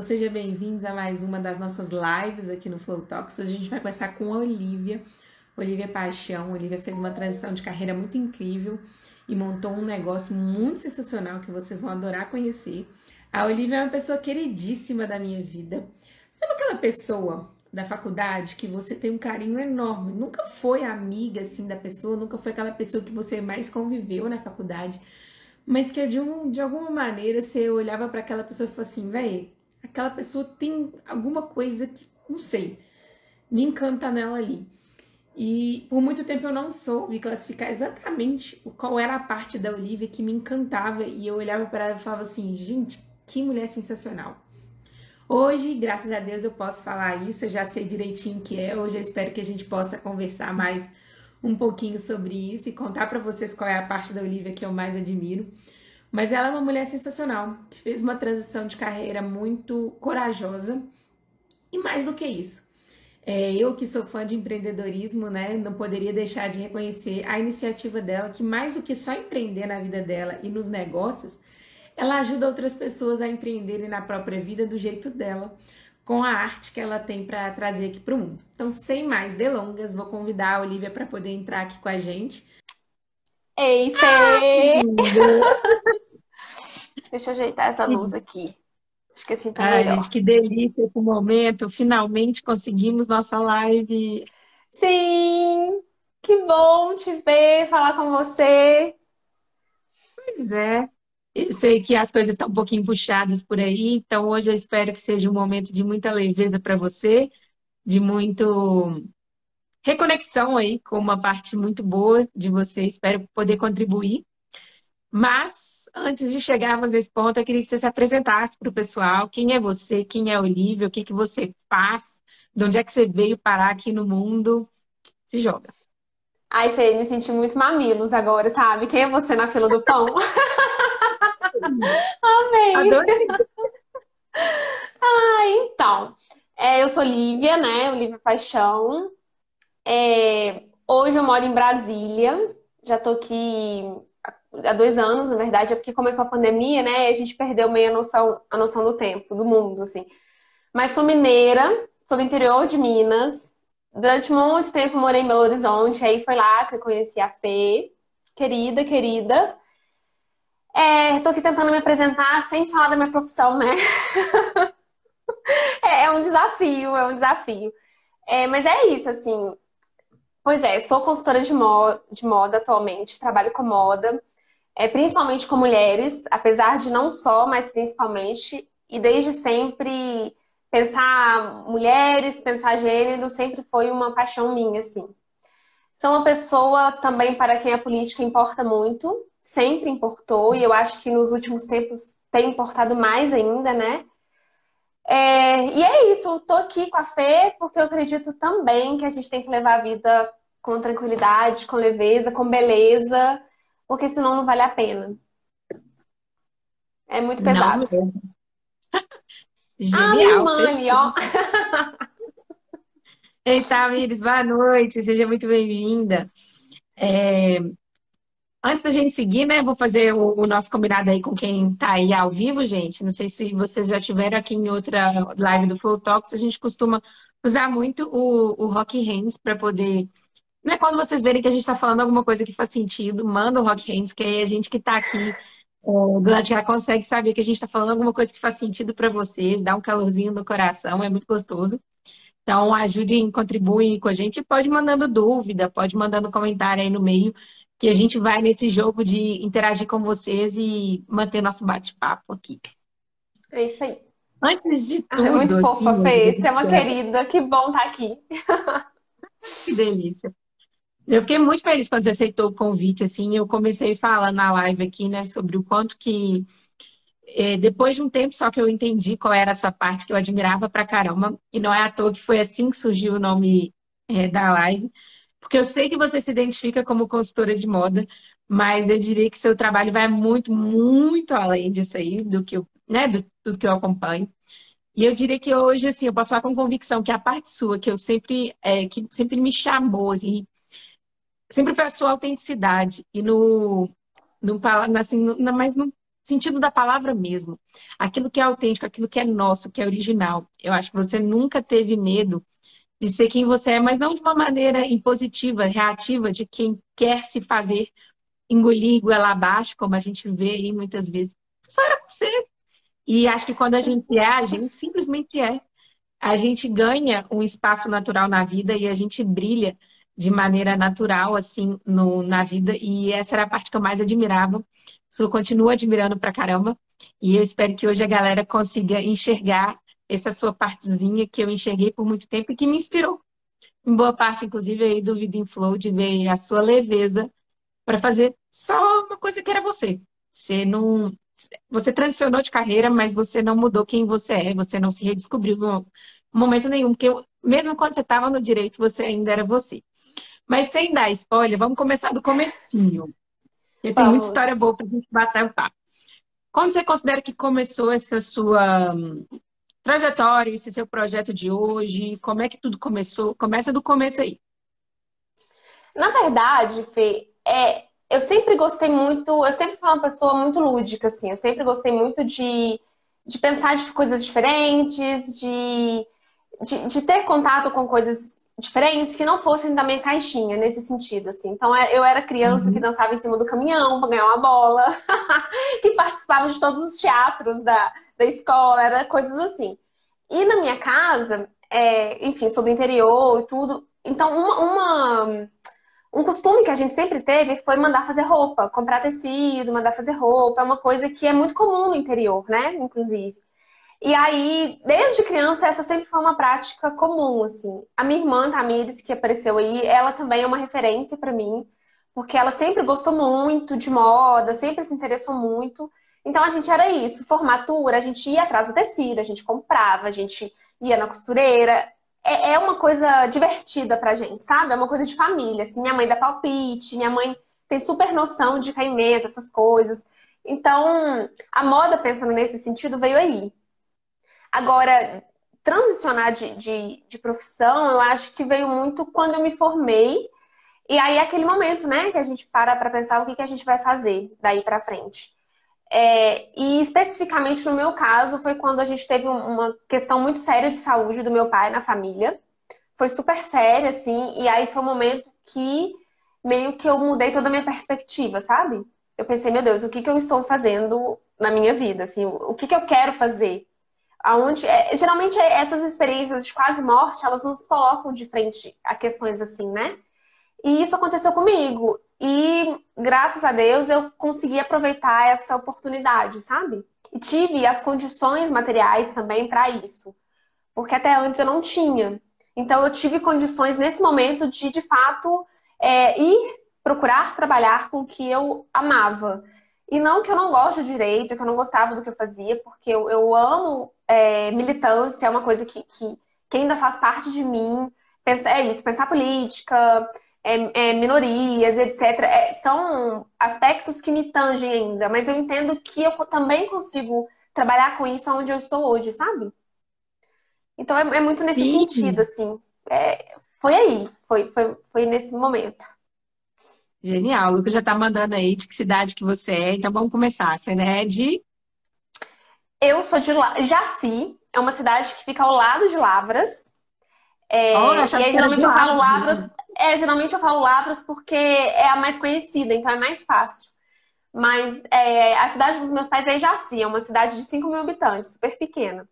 Então seja bem-vindos a mais uma das nossas lives aqui no Flow Talks. Hoje a gente vai começar com a Olivia. Olivia Paixão. Olivia fez uma transição de carreira muito incrível e montou um negócio muito sensacional que vocês vão adorar conhecer. A Olivia é uma pessoa queridíssima da minha vida. Sabe aquela pessoa da faculdade que você tem um carinho enorme? Nunca foi amiga assim da pessoa, nunca foi aquela pessoa que você mais conviveu na faculdade, mas que de, um, de alguma maneira você olhava para aquela pessoa e falava assim, velho, aquela pessoa tem alguma coisa que, não sei, me encanta nela ali. E por muito tempo eu não soube classificar exatamente qual era a parte da Olivia que me encantava. E eu olhava para ela e falava assim: gente, que mulher sensacional. Hoje, graças a Deus, eu posso falar isso, eu já sei direitinho o que é. Hoje eu espero que a gente possa conversar mais um pouquinho sobre isso e contar para vocês qual é a parte da Olivia que eu mais admiro. Mas ela é uma mulher sensacional, que fez uma transição de carreira muito corajosa. E mais do que isso, é, eu que sou fã de empreendedorismo, né, não poderia deixar de reconhecer a iniciativa dela, que mais do que só empreender na vida dela e nos negócios, ela ajuda outras pessoas a empreenderem na própria vida do jeito dela, com a arte que ela tem para trazer aqui para o mundo. Então, sem mais delongas, vou convidar a Olivia para poder entrar aqui com a gente. Ei, Fê! Deixa eu ajeitar essa luz aqui. Acho que assim tá Ai, melhor. gente, que delícia esse momento. Finalmente conseguimos nossa live. Sim! Que bom te ver, falar com você. Pois é. Eu sei que as coisas estão um pouquinho puxadas por aí, então hoje eu espero que seja um momento de muita leveza para você, de muito reconexão aí com uma parte muito boa de você. Espero poder contribuir. Mas antes de chegarmos nesse ponto, eu queria que você se apresentasse para o pessoal. Quem é você? Quem é Olivia? O que, que você faz? De onde é que você veio parar aqui no mundo? Se joga. Ai, Fê, me senti muito mamilos agora, sabe? Quem é você na fila do pão? Amei. Adorei. ah, então. É, eu sou Lívia, né? Olivia Paixão. É, hoje eu moro em Brasília. Já tô aqui há dois anos, na verdade, é porque começou a pandemia, né? E a gente perdeu meio a noção, a noção do tempo, do mundo, assim. Mas sou mineira, sou do interior de Minas. Durante muito tempo morei em Belo Horizonte, aí foi lá que eu conheci a Fê. Querida, querida. É, tô aqui tentando me apresentar sem falar da minha profissão, né? é, é, um desafio, é um desafio. É, mas é isso, assim. Pois é, sou consultora de moda, de moda atualmente, trabalho com moda, é, principalmente com mulheres, apesar de não só, mas principalmente, e desde sempre pensar mulheres, pensar gênero, sempre foi uma paixão minha, assim. Sou uma pessoa também para quem a política importa muito, sempre importou, e eu acho que nos últimos tempos tem importado mais ainda, né? É, e é isso, eu tô aqui com a Fê porque eu acredito também que a gente tem que levar a vida com tranquilidade, com leveza, com beleza, porque senão não vale a pena. É muito pesado. Não, Genial. Ah, minha irmã ali, ó. Eita, Iris, boa noite, seja muito bem-vinda. É, Antes da gente seguir, né, vou fazer o, o, nosso combinado aí com quem tá aí ao vivo, gente. Não sei se vocês já tiveram aqui em outra live do Flow Talks, a gente costuma usar muito o, o Rock Hands para poder. Né, quando vocês verem que a gente está falando alguma coisa que faz sentido, manda o Rock Hands, que aí a gente que está aqui é, de cá consegue saber que a gente está falando alguma coisa que faz sentido para vocês, dá um calorzinho no coração, é muito gostoso. Então, ajudem, contribuem com a gente. Pode mandando dúvida, pode mandando comentário aí no meio que a gente vai nesse jogo de interagir com vocês e manter nosso bate-papo aqui. É isso aí. Antes de tudo. Ah, é muito fofa, assim, Fê. Você é uma querida. Que bom estar tá aqui. que delícia. Eu fiquei muito feliz quando você aceitou o convite, assim. Eu comecei a falar na live aqui, né, sobre o quanto que é, depois de um tempo só que eu entendi qual era essa parte que eu admirava pra caramba. E não é à toa que foi assim que surgiu o nome é, da live. Porque eu sei que você se identifica como consultora de moda, mas eu diria que seu trabalho vai muito, muito além disso aí, do que eu, né, do tudo que eu acompanho. E eu diria que hoje, assim, eu posso falar com convicção que a parte sua, que eu sempre, é, que sempre me chamou, assim, sempre foi a sua autenticidade. E no, no assim, no, mas no, sentido da palavra mesmo. Aquilo que é autêntico, aquilo que é nosso, que é original. Eu acho que você nunca teve medo de ser quem você é, mas não de uma maneira impositiva, reativa, de quem quer se fazer engolir goela abaixo, como a gente vê aí muitas vezes. Só era você. E acho que quando a gente é, a gente simplesmente é. A gente ganha um espaço natural na vida e a gente brilha de maneira natural, assim, no, na vida. E essa era a parte que eu mais admirava. Eu continuo admirando pra caramba. E eu espero que hoje a galera consiga enxergar essa sua partezinha que eu enxerguei por muito tempo e que me inspirou. Em boa parte, inclusive, aí do Vida em Flow, de ver a sua leveza para fazer só uma coisa que era você. Você não. Você transicionou de carreira, mas você não mudou quem você é, você não se redescobriu em momento nenhum, porque mesmo quando você estava no direito, você ainda era você. Mas sem dar spoiler, vamos começar do comecinho. Porque tem muita história boa para a gente bater o papo. Quando você considera que começou essa sua trajetória, esse seu projeto de hoje? Como é que tudo começou? Começa do começo aí. Na verdade, Fê, é, eu sempre gostei muito, eu sempre fui uma pessoa muito lúdica, assim, eu sempre gostei muito de, de pensar de coisas diferentes, de, de, de ter contato com coisas diferentes que não fossem da minha caixinha, nesse sentido, assim. Então, é, eu era criança uhum. que dançava em cima do caminhão para ganhar uma bola, que participava de todos os teatros da, da escola, era coisas assim. E na minha casa, é, enfim, sobre o interior e tudo. Então, uma, uma, um costume que a gente sempre teve foi mandar fazer roupa, comprar tecido, mandar fazer roupa. É uma coisa que é muito comum no interior, né? Inclusive. E aí, desde criança, essa sempre foi uma prática comum, assim. A minha irmã, Tamires, que apareceu aí, ela também é uma referência para mim, porque ela sempre gostou muito de moda, sempre se interessou muito. Então a gente era isso, formatura, a gente ia atrás do tecido, a gente comprava, a gente ia na costureira. É, é uma coisa divertida pra gente, sabe? É uma coisa de família. Assim, minha mãe dá palpite, minha mãe tem super noção de caimento, essas coisas. Então, a moda, pensando nesse sentido, veio aí. Agora, transicionar de, de, de profissão, eu acho que veio muito quando eu me formei. E aí, é aquele momento, né, que a gente para para pensar o que, que a gente vai fazer daí para frente. É, e especificamente no meu caso, foi quando a gente teve uma questão muito séria de saúde do meu pai na família. Foi super séria, assim, e aí foi um momento que meio que eu mudei toda a minha perspectiva, sabe? Eu pensei, meu Deus, o que, que eu estou fazendo na minha vida? Assim, o que, que eu quero fazer? Aonde, é, geralmente essas experiências de quase morte, elas nos colocam de frente a questões assim, né? E isso aconteceu comigo. E graças a Deus eu consegui aproveitar essa oportunidade, sabe? E tive as condições materiais também para isso. Porque até antes eu não tinha. Então eu tive condições nesse momento de, de fato, é, ir procurar trabalhar com o que eu amava. E não que eu não gosto de direito, que eu não gostava do que eu fazia, porque eu, eu amo é, militância, é uma coisa que, que, que ainda faz parte de mim. Pensar, é isso, pensar política, é, é, minorias, etc. É, são aspectos que me tangem ainda, mas eu entendo que eu também consigo trabalhar com isso onde eu estou hoje, sabe? Então é, é muito nesse Sim. sentido, assim. É, foi aí, foi, foi, foi nesse momento. Genial. O Lucas já tá mandando aí de que cidade que você é, então vamos começar. Você é de. Eu sou de Jaci, é uma cidade que fica ao lado de Lavras. É, oh, e aí, geralmente eu falo Lavras. É, geralmente eu falo Lavras porque é a mais conhecida, então é mais fácil. Mas é, a cidade dos meus pais é Jaci, é uma cidade de 5 mil habitantes, super pequena.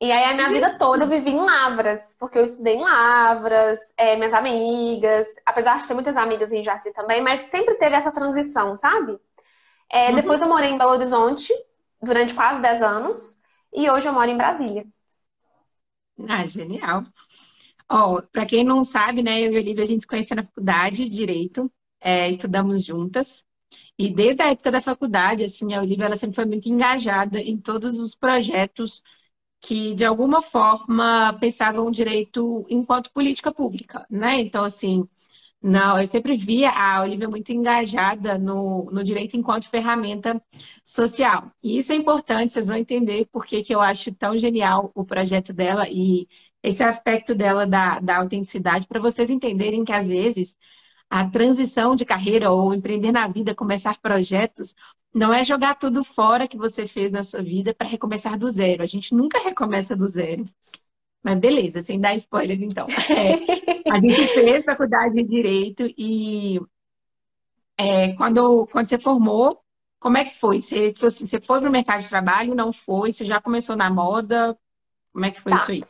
E aí a minha Gente. vida toda eu vivi em Lavras, porque eu estudei em Lavras, é, minhas amigas, apesar de ter muitas amigas em Jaci também, mas sempre teve essa transição, sabe? É, uhum. Depois eu morei em Belo Horizonte durante quase 10 anos e hoje eu moro em Brasília. Ah, genial. Ó, para quem não sabe, né, eu e a Olivia, a gente se conheceu na faculdade de Direito, é, estudamos juntas. E desde a época da faculdade, assim, a Olivia ela sempre foi muito engajada em todos os projetos que, de alguma forma, pensavam o direito enquanto política pública, né? Então, assim, não, eu sempre via a Olivia muito engajada no, no direito enquanto ferramenta social. E isso é importante, vocês vão entender por que, eu acho tão genial o projeto dela e esse aspecto dela da, da autenticidade, para vocês entenderem que às vezes a transição de carreira ou empreender na vida, começar projetos, não é jogar tudo fora que você fez na sua vida para recomeçar do zero. A gente nunca recomeça do zero. Mas beleza, sem dar spoiler, então. É, a gente fez faculdade de Direito e é, quando, quando você formou, como é que foi? Você, você foi para o mercado de trabalho? Não foi? Você já começou na moda? Como é que foi tá. isso aí?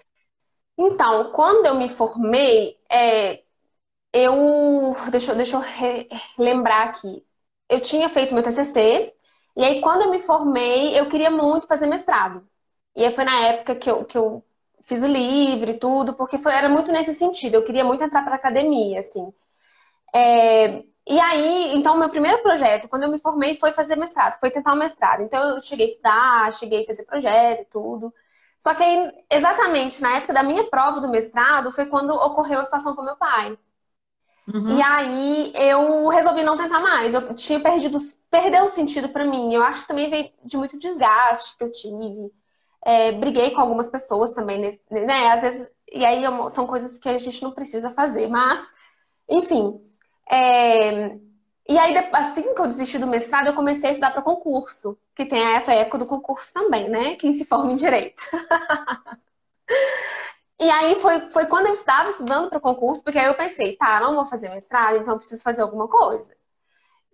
Então, quando eu me formei, é, eu. Deixa, deixa eu lembrar aqui. Eu tinha feito meu TCC, e aí quando eu me formei, eu queria muito fazer mestrado. E aí foi na época que eu, que eu fiz o livre e tudo, porque foi, era muito nesse sentido. Eu queria muito entrar para academia, assim. É, e aí, então, meu primeiro projeto, quando eu me formei, foi fazer mestrado, foi tentar o mestrado. Então, eu cheguei a estudar, cheguei a fazer projeto e tudo. Só que aí, exatamente na época da minha prova do mestrado, foi quando ocorreu a situação com meu pai. Uhum. E aí, eu resolvi não tentar mais. Eu tinha perdido, perdeu o sentido para mim. Eu acho que também veio de muito desgaste que eu tive. É, briguei com algumas pessoas também, né? Às vezes, e aí são coisas que a gente não precisa fazer, mas, enfim. É... E aí, assim que eu desisti do mestrado, eu comecei a estudar para concurso, que tem essa época do concurso também, né? Quem se forma em direito. e aí foi, foi quando eu estava estudando para concurso, porque aí eu pensei, tá, não vou fazer mestrado, então preciso fazer alguma coisa.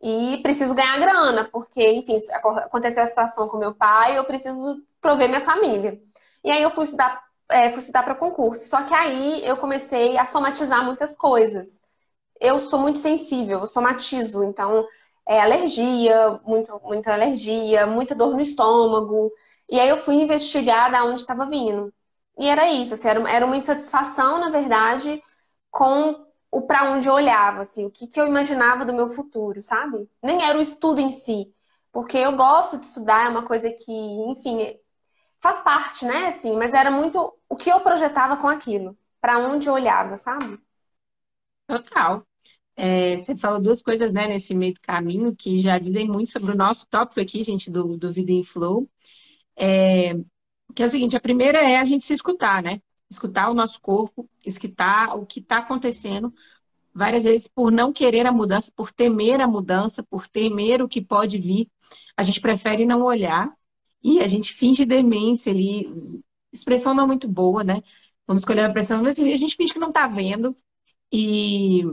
E preciso ganhar grana, porque, enfim, aconteceu a situação com meu pai, eu preciso prover minha família. E aí eu fui estudar, é, fui estudar para concurso. Só que aí eu comecei a somatizar muitas coisas. Eu sou muito sensível, eu somatizo, então é alergia, muito, muita alergia, muita dor no estômago. E aí eu fui investigar da onde estava vindo. E era isso, assim, era, era uma insatisfação, na verdade, com o para onde eu olhava, assim, o que, que eu imaginava do meu futuro, sabe? Nem era o estudo em si, porque eu gosto de estudar, é uma coisa que, enfim, faz parte, né? Assim, mas era muito o que eu projetava com aquilo, para onde eu olhava, sabe? Total. É, você falou duas coisas, né, nesse meio do caminho que já dizem muito sobre o nosso tópico aqui, gente, do, do Vida em Flow. É, que é o seguinte: a primeira é a gente se escutar, né? Escutar o nosso corpo, escutar o que está acontecendo. Várias vezes, por não querer a mudança, por temer a mudança, por temer o que pode vir, a gente prefere não olhar e a gente finge demência ali, expressão não muito boa, né? Vamos escolher a expressão, mas a gente finge que não tá vendo e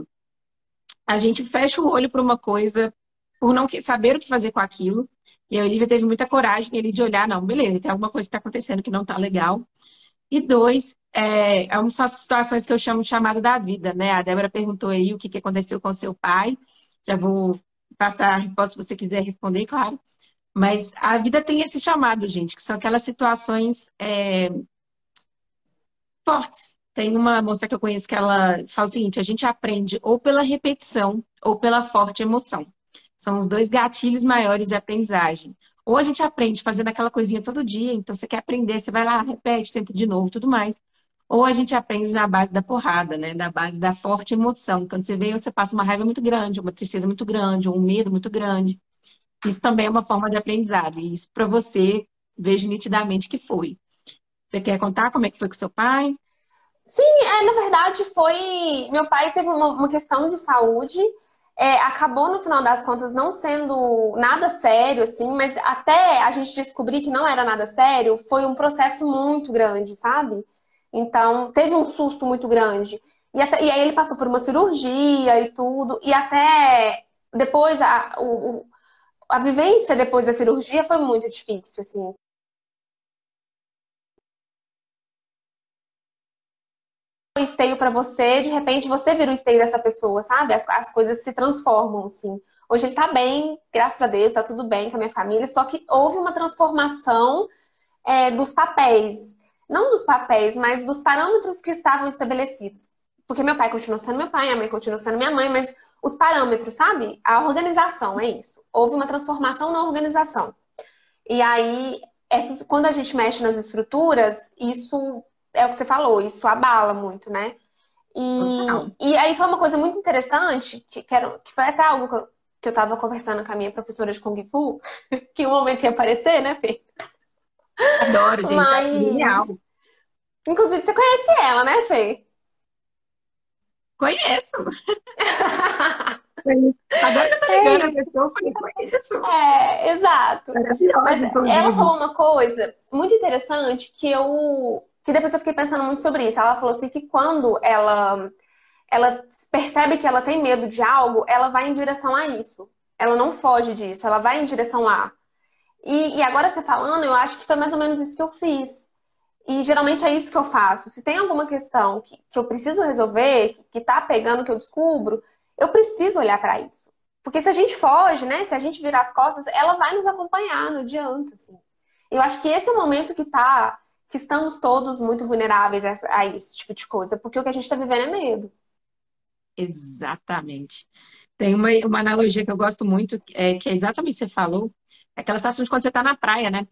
a gente fecha o olho para uma coisa por não saber o que fazer com aquilo. E a Olivia teve muita coragem ali de olhar, não, beleza, tem alguma coisa que está acontecendo que não tá legal. E dois, é, é uma das situações que eu chamo de chamado da vida, né? A Débora perguntou aí o que, que aconteceu com seu pai. Já vou passar a resposta se você quiser responder, claro. Mas a vida tem esse chamado, gente, que são aquelas situações é, fortes. Tem uma moça que eu conheço que ela fala o seguinte: a gente aprende ou pela repetição ou pela forte emoção. São os dois gatilhos maiores de aprendizagem. Ou a gente aprende fazendo aquela coisinha todo dia, então você quer aprender, você vai lá, repete, tenta de novo, tudo mais. Ou a gente aprende na base da porrada, né? Da base da forte emoção. Quando você vê, você passa uma raiva muito grande, uma tristeza muito grande, um medo muito grande. Isso também é uma forma de aprendizado. E isso para você, vejo nitidamente que foi. Você quer contar como é que foi com seu pai? Sim, é, na verdade foi. Meu pai teve uma, uma questão de saúde. É, acabou no final das contas não sendo nada sério, assim, mas até a gente descobrir que não era nada sério, foi um processo muito grande, sabe? Então, teve um susto muito grande. E, até, e aí ele passou por uma cirurgia e tudo, e até depois a, o, a vivência depois da cirurgia foi muito difícil, assim. Esteio para você, de repente você vira o esteio dessa pessoa, sabe? As, as coisas se transformam, assim. Hoje ele tá bem, graças a Deus, tá tudo bem com a minha família, só que houve uma transformação é, dos papéis. Não dos papéis, mas dos parâmetros que estavam estabelecidos. Porque meu pai continuou sendo meu pai, a mãe continuou sendo minha mãe, mas os parâmetros, sabe? A organização, é isso houve uma transformação na organização. E aí, essas, quando a gente mexe nas estruturas, isso é o que você falou, isso abala muito, né? E, e aí foi uma coisa muito interessante, que, que, era, que foi até algo que eu, que eu tava conversando com a minha professora de Kung Fu, que um momento ia aparecer, né, Fê? Adoro, gente, Mas... é genial. Inclusive, você conhece ela, né, Fê? Conheço. Agora que eu tô ligando é a pessoa, eu falei, conheço. É, exato. Mas ela falou uma coisa muito interessante que eu. Que depois eu fiquei pensando muito sobre isso. Ela falou assim que quando ela, ela percebe que ela tem medo de algo, ela vai em direção a isso. Ela não foge disso, ela vai em direção a. E, e agora você falando, eu acho que foi mais ou menos isso que eu fiz. E geralmente é isso que eu faço. Se tem alguma questão que, que eu preciso resolver, que, que tá pegando, que eu descubro, eu preciso olhar para isso. Porque se a gente foge, né? Se a gente virar as costas, ela vai nos acompanhar, não adianta, assim. Eu acho que esse é o momento que tá, que estamos todos muito vulneráveis a, esse tipo de coisa, porque o que a gente está vivendo é medo. Exatamente. Tem uma, uma analogia que eu gosto muito, é, que é exatamente o que você falou, é aquela situação de quando você está na praia, né?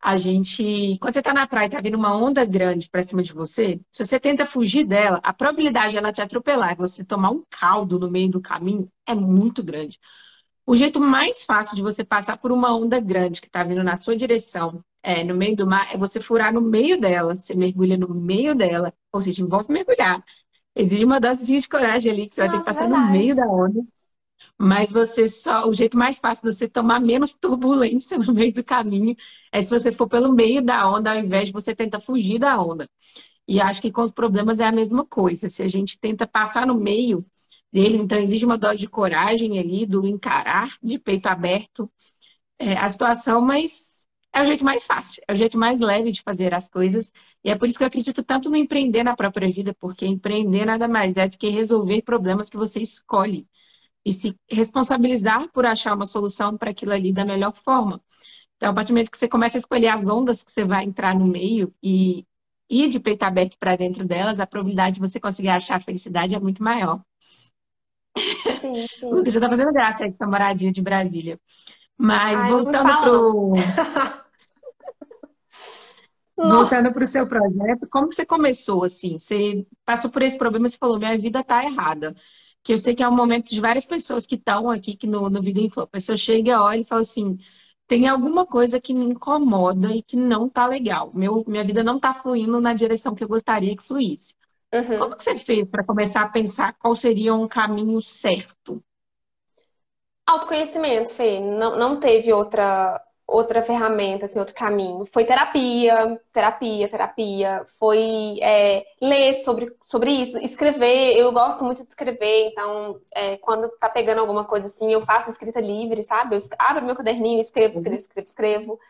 A gente, quando você está na praia e tá vindo uma onda grande para cima de você, se você tenta fugir dela, a probabilidade de ela te atropelar e você tomar um caldo no meio do caminho é muito grande. O jeito mais fácil de você passar por uma onda grande que está vindo na sua direção, é, no meio do mar, é você furar no meio dela. Você mergulha no meio dela, ou seja, envolve mergulhar. Exige uma dosezinha de coragem ali, que você Nossa, vai ter que passar verdade. no meio da onda. Mas você só. O jeito mais fácil de você tomar menos turbulência no meio do caminho é se você for pelo meio da onda, ao invés de você tentar fugir da onda. E acho que com os problemas é a mesma coisa. Se a gente tenta passar no meio deles, então exige uma dose de coragem ali, do encarar de peito aberto é, a situação, mas é o jeito mais fácil, é o jeito mais leve de fazer as coisas. E é por isso que eu acredito tanto no empreender na própria vida, porque empreender nada mais é do que resolver problemas que você escolhe e se responsabilizar por achar uma solução para aquilo ali da melhor forma. Então, a partir do momento que você começa a escolher as ondas que você vai entrar no meio e ir de peito aberto para dentro delas, a probabilidade de você conseguir achar a felicidade é muito maior. Sim, sim. Lucas já está fazendo graça aí com a moradia de Brasília. Mas Ai, voltando para o. voltando para o seu projeto, como você começou assim? Você passou por esse problema e falou: minha vida está errada que eu sei que é um momento de várias pessoas que estão aqui que no, no Vida Info. A pessoa chega, olha e fala assim: tem alguma coisa que me incomoda e que não tá legal. Meu, minha vida não tá fluindo na direção que eu gostaria que fluísse. Uhum. Como que você fez para começar a pensar qual seria um caminho certo? Autoconhecimento, Fê. Não, não teve outra, outra ferramenta, assim, outro caminho. Foi terapia, terapia, terapia. Foi é, ler sobre, sobre isso, escrever. Eu gosto muito de escrever, então, é, quando tá pegando alguma coisa assim, eu faço escrita livre, sabe? Eu abro meu caderninho, escrevo, escrevo, uhum. escrevo, escrevo.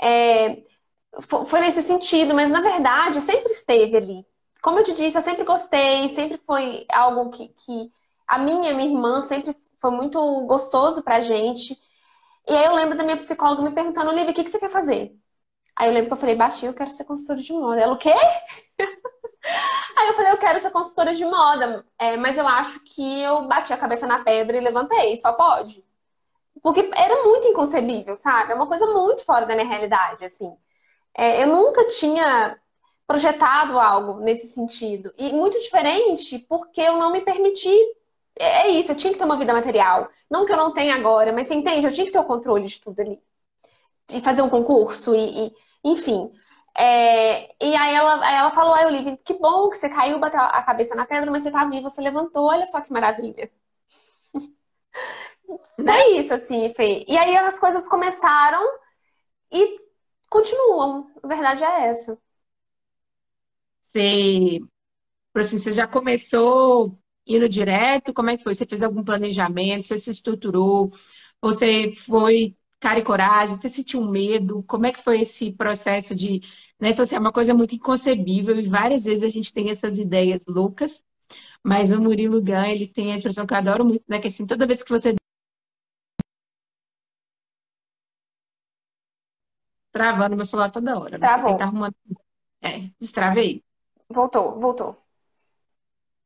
É, foi nesse sentido, mas na verdade sempre esteve ali. Como eu te disse, eu sempre gostei, sempre foi algo que, que a minha, minha irmã sempre foi muito gostoso pra gente. E aí eu lembro da minha psicóloga me perguntando, Olivia, o que, que você quer fazer? Aí eu lembro que eu falei, baixinho, eu quero ser consultora de moda. Ela, o quê? aí eu falei, eu quero ser consultora de moda. É, mas eu acho que eu bati a cabeça na pedra e levantei, só pode. Porque era muito inconcebível, sabe? É uma coisa muito fora da minha realidade, assim. É, eu nunca tinha projetado algo nesse sentido. E muito diferente porque eu não me permiti é, é isso, eu tinha que ter uma vida material. Não que eu não tenha agora, mas você entende? Eu tinha que ter o controle de tudo ali. E fazer um concurso, e, e enfim. É, e aí ela, aí ela falou, ai, Olivia, que bom que você caiu, bateu a cabeça na pedra, mas você tá viva, você levantou, olha só que maravilha. É isso, assim, Fê. E aí as coisas começaram e continuam. A verdade é essa. Você, assim, você já começou indo direto? Como é que foi? Você fez algum planejamento? Você se estruturou? Você foi cara e coragem? Você sentiu medo? Como é que foi esse processo de... Né, então, assim, é uma coisa muito inconcebível e várias vezes a gente tem essas ideias loucas, mas o Murilo Gun, ele tem a expressão que eu adoro muito, né? Que assim, toda vez que você travando meu celular toda hora. Travou. Tá arrumando... É, destravei. Voltou, voltou.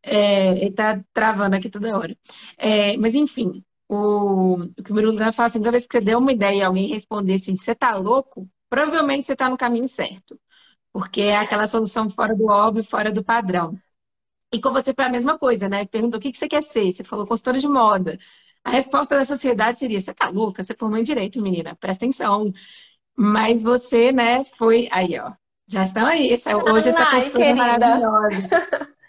É, ele tá travando aqui toda hora. É, mas enfim, o, o que o Mirulga fala assim, toda vez que você der uma ideia e alguém responder assim, você tá louco, provavelmente você tá no caminho certo. Porque é aquela solução fora do óbvio, fora do padrão. E com você foi a mesma coisa, né? Perguntou o que você quer ser. Você falou consultora de moda. A resposta da sociedade seria: você tá louca? Você formou em direito, menina, presta atenção. Mas você, né, foi. Aí, ó. Já estão aí. Hoje essa consultora é maravilhosa.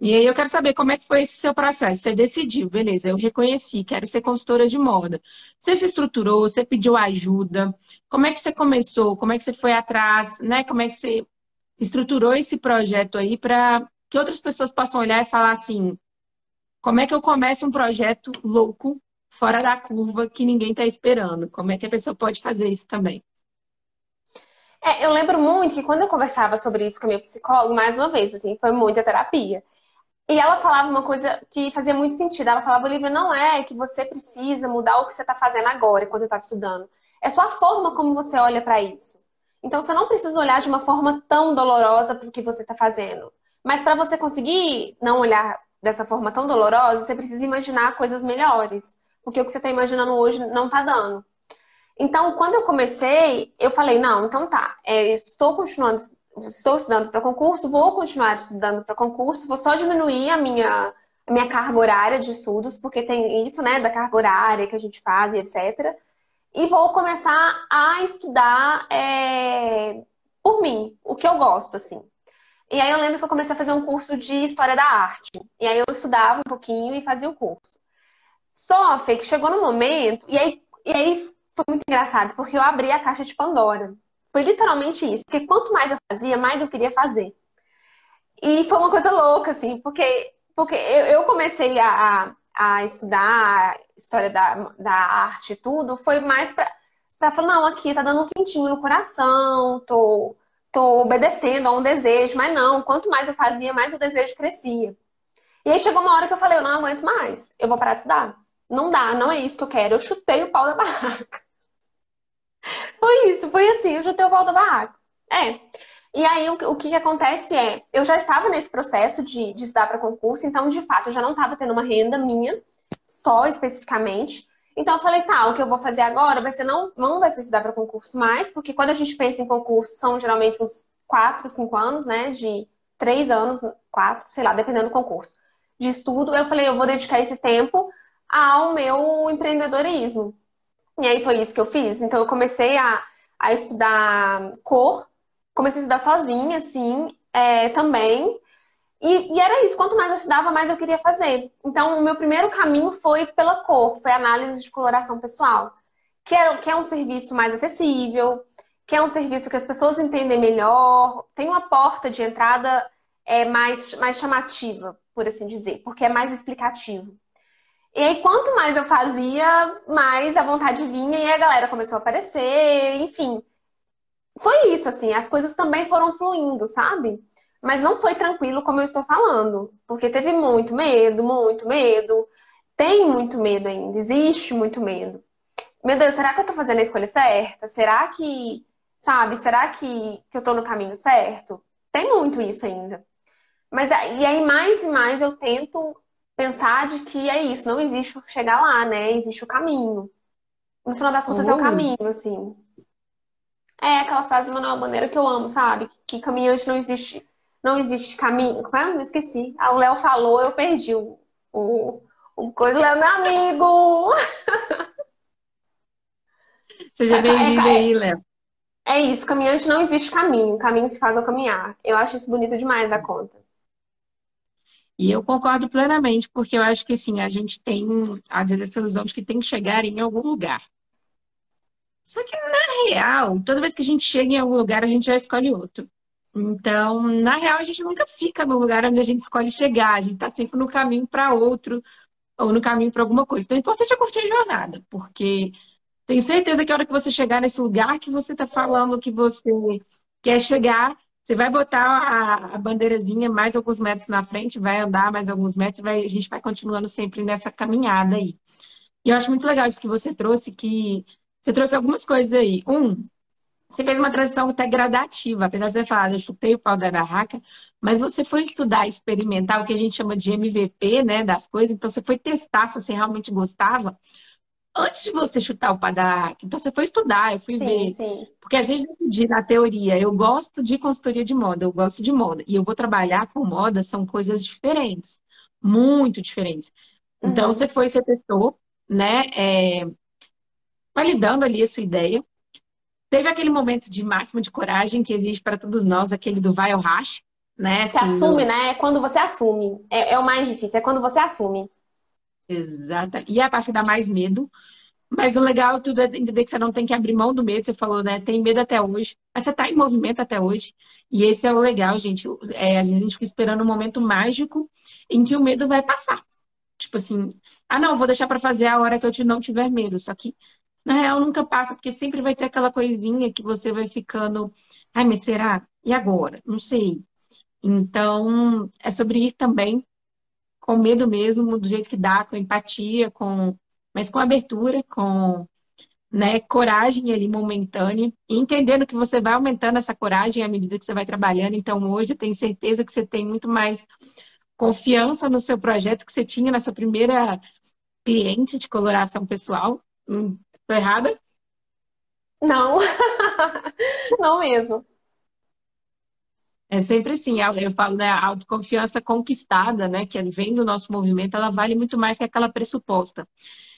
E aí eu quero saber como é que foi esse seu processo. Você decidiu, beleza, eu reconheci, quero ser consultora de moda. Você se estruturou, você pediu ajuda. Como é que você começou? Como é que você foi atrás, né? Como é que você estruturou esse projeto aí para que outras pessoas possam olhar e falar assim: como é que eu começo um projeto louco, fora da curva, que ninguém está esperando? Como é que a pessoa pode fazer isso também? É, eu lembro muito que quando eu conversava sobre isso com a minha psicóloga, mais uma vez, assim, foi muita terapia. E ela falava uma coisa que fazia muito sentido. Ela falava, Olivia, não é que você precisa mudar o que você está fazendo agora, quando eu estava estudando. É só a forma como você olha para isso. Então, você não precisa olhar de uma forma tão dolorosa para o que você está fazendo. Mas para você conseguir não olhar dessa forma tão dolorosa, você precisa imaginar coisas melhores. Porque o que você está imaginando hoje não está dando. Então, quando eu comecei, eu falei, não, então tá, é, estou continuando, estou estudando para concurso, vou continuar estudando para concurso, vou só diminuir a minha, a minha carga horária de estudos, porque tem isso, né, da carga horária que a gente faz e etc. E vou começar a estudar é, por mim, o que eu gosto, assim. E aí eu lembro que eu comecei a fazer um curso de História da Arte. E aí eu estudava um pouquinho e fazia o curso. Só, Fê, que chegou no momento, e aí, e aí foi muito engraçado, porque eu abri a caixa de Pandora. Foi literalmente isso. Porque quanto mais eu fazia, mais eu queria fazer. E foi uma coisa louca, assim, porque, porque eu, comecei a, a estudar história da, da arte e tudo, foi mais pra. Você tá falando, não, aqui tá dando um quentinho no coração, tô, tô obedecendo a um desejo, mas não, quanto mais eu fazia, mais o desejo crescia. E aí chegou uma hora que eu falei, eu não aguento mais, eu vou parar de estudar. Não dá, não é isso que eu quero. Eu chutei o pau da barraca. Foi isso, foi assim, eu chutei o pau da barraca. É. E aí o, o que, que acontece é, eu já estava nesse processo de, de estudar para concurso, então de fato eu já não estava tendo uma renda minha, só especificamente. Então eu falei, tá, o que eu vou fazer agora vai ser não, não vai ser estudar para concurso mais, porque quando a gente pensa em concurso, são geralmente uns 4, 5 anos, né? De 3 anos, 4, sei lá, dependendo do concurso, de estudo. Eu falei, eu vou dedicar esse tempo ao meu empreendedorismo. E aí foi isso que eu fiz. Então eu comecei a, a estudar cor, comecei a estudar sozinha, assim, é, também. E, e, era isso, quanto mais eu estudava, mais eu queria fazer. Então, o meu primeiro caminho foi pela cor, foi análise de coloração pessoal, que é, que é um serviço mais acessível, que é um serviço que as pessoas entendem melhor, tem uma porta de entrada é, mais, mais chamativa, por assim dizer, porque é mais explicativo. E aí, quanto mais eu fazia, mais a vontade vinha e a galera começou a aparecer, enfim. Foi isso, assim, as coisas também foram fluindo, sabe? Mas não foi tranquilo como eu estou falando, porque teve muito medo, muito medo. Tem muito medo ainda, existe muito medo. Meu Deus, será que eu estou fazendo a escolha certa? Será que, sabe, será que, que eu estou no caminho certo? Tem muito isso ainda. Mas e aí mais e mais eu tento pensar de que é isso, não existe chegar lá, né? Existe o caminho. No final das contas, é o uhum. caminho, assim. É aquela frase do Manuel Bandeira que eu amo, sabe? Que caminhante não existe, não existe caminho. Como é? Eu esqueci. Ah, o Léo falou, eu perdi o, o, o coisa. Léo, meu amigo! Seja é, bem-vindo é, é, aí, Léo. É isso, caminhante não existe caminho, caminho se faz ao caminhar. Eu acho isso bonito demais da conta. E eu concordo plenamente, porque eu acho que assim, a gente tem, às vezes, essa ilusão de que tem que chegar em algum lugar. Só que, na real, toda vez que a gente chega em algum lugar, a gente já escolhe outro. Então, na real, a gente nunca fica no lugar onde a gente escolhe chegar. A gente está sempre no caminho para outro, ou no caminho para alguma coisa. Então, o importante é curtir a jornada, porque tenho certeza que a hora que você chegar nesse lugar que você está falando que você quer chegar, você vai botar a, a bandeirazinha mais alguns metros na frente, vai andar mais alguns metros, vai, a gente vai continuando sempre nessa caminhada aí. E eu acho muito legal isso que você trouxe, que você trouxe algumas coisas aí. Um, você fez uma transição até gradativa, apesar de você falar, eu chutei o pau da barraca, mas você foi estudar, experimentar o que a gente chama de MVP, né, das coisas, então você foi testar se você realmente gostava antes de você chutar o padar, então você foi estudar, eu fui sim, ver. Sim. Porque a gente decidi na teoria, eu gosto de consultoria de moda, eu gosto de moda. E eu vou trabalhar com moda, são coisas diferentes. Muito diferentes. Então uhum. você foi, você testou, né? É, validando ali a sua ideia. Teve aquele momento de máximo de coragem que existe para todos nós, aquele do vai ao racha, né? Você assim, assume, no... né? É quando você assume. É, é, o mais difícil, é quando você assume. Exato. E a parte que dá mais medo. Mas o legal tudo é entender que você não tem que abrir mão do medo. Você falou, né? Tem medo até hoje. Mas você tá em movimento até hoje. E esse é o legal, gente. É, às vezes a gente fica esperando um momento mágico em que o medo vai passar. Tipo assim, ah, não, vou deixar para fazer a hora que eu não tiver medo. Só que, na real, nunca passa, porque sempre vai ter aquela coisinha que você vai ficando, ai, mas será? E agora? Não sei. Então, é sobre ir também com medo mesmo, do jeito que dá, com empatia, com mas com abertura, com né, coragem ali momentânea, e entendendo que você vai aumentando essa coragem à medida que você vai trabalhando. Então, hoje eu tenho certeza que você tem muito mais confiança no seu projeto que você tinha na sua primeira cliente de coloração pessoal. Hum, errada? Não, não mesmo. É sempre assim, eu falo, né, a autoconfiança conquistada, né, que vem do nosso movimento, ela vale muito mais que aquela pressuposta.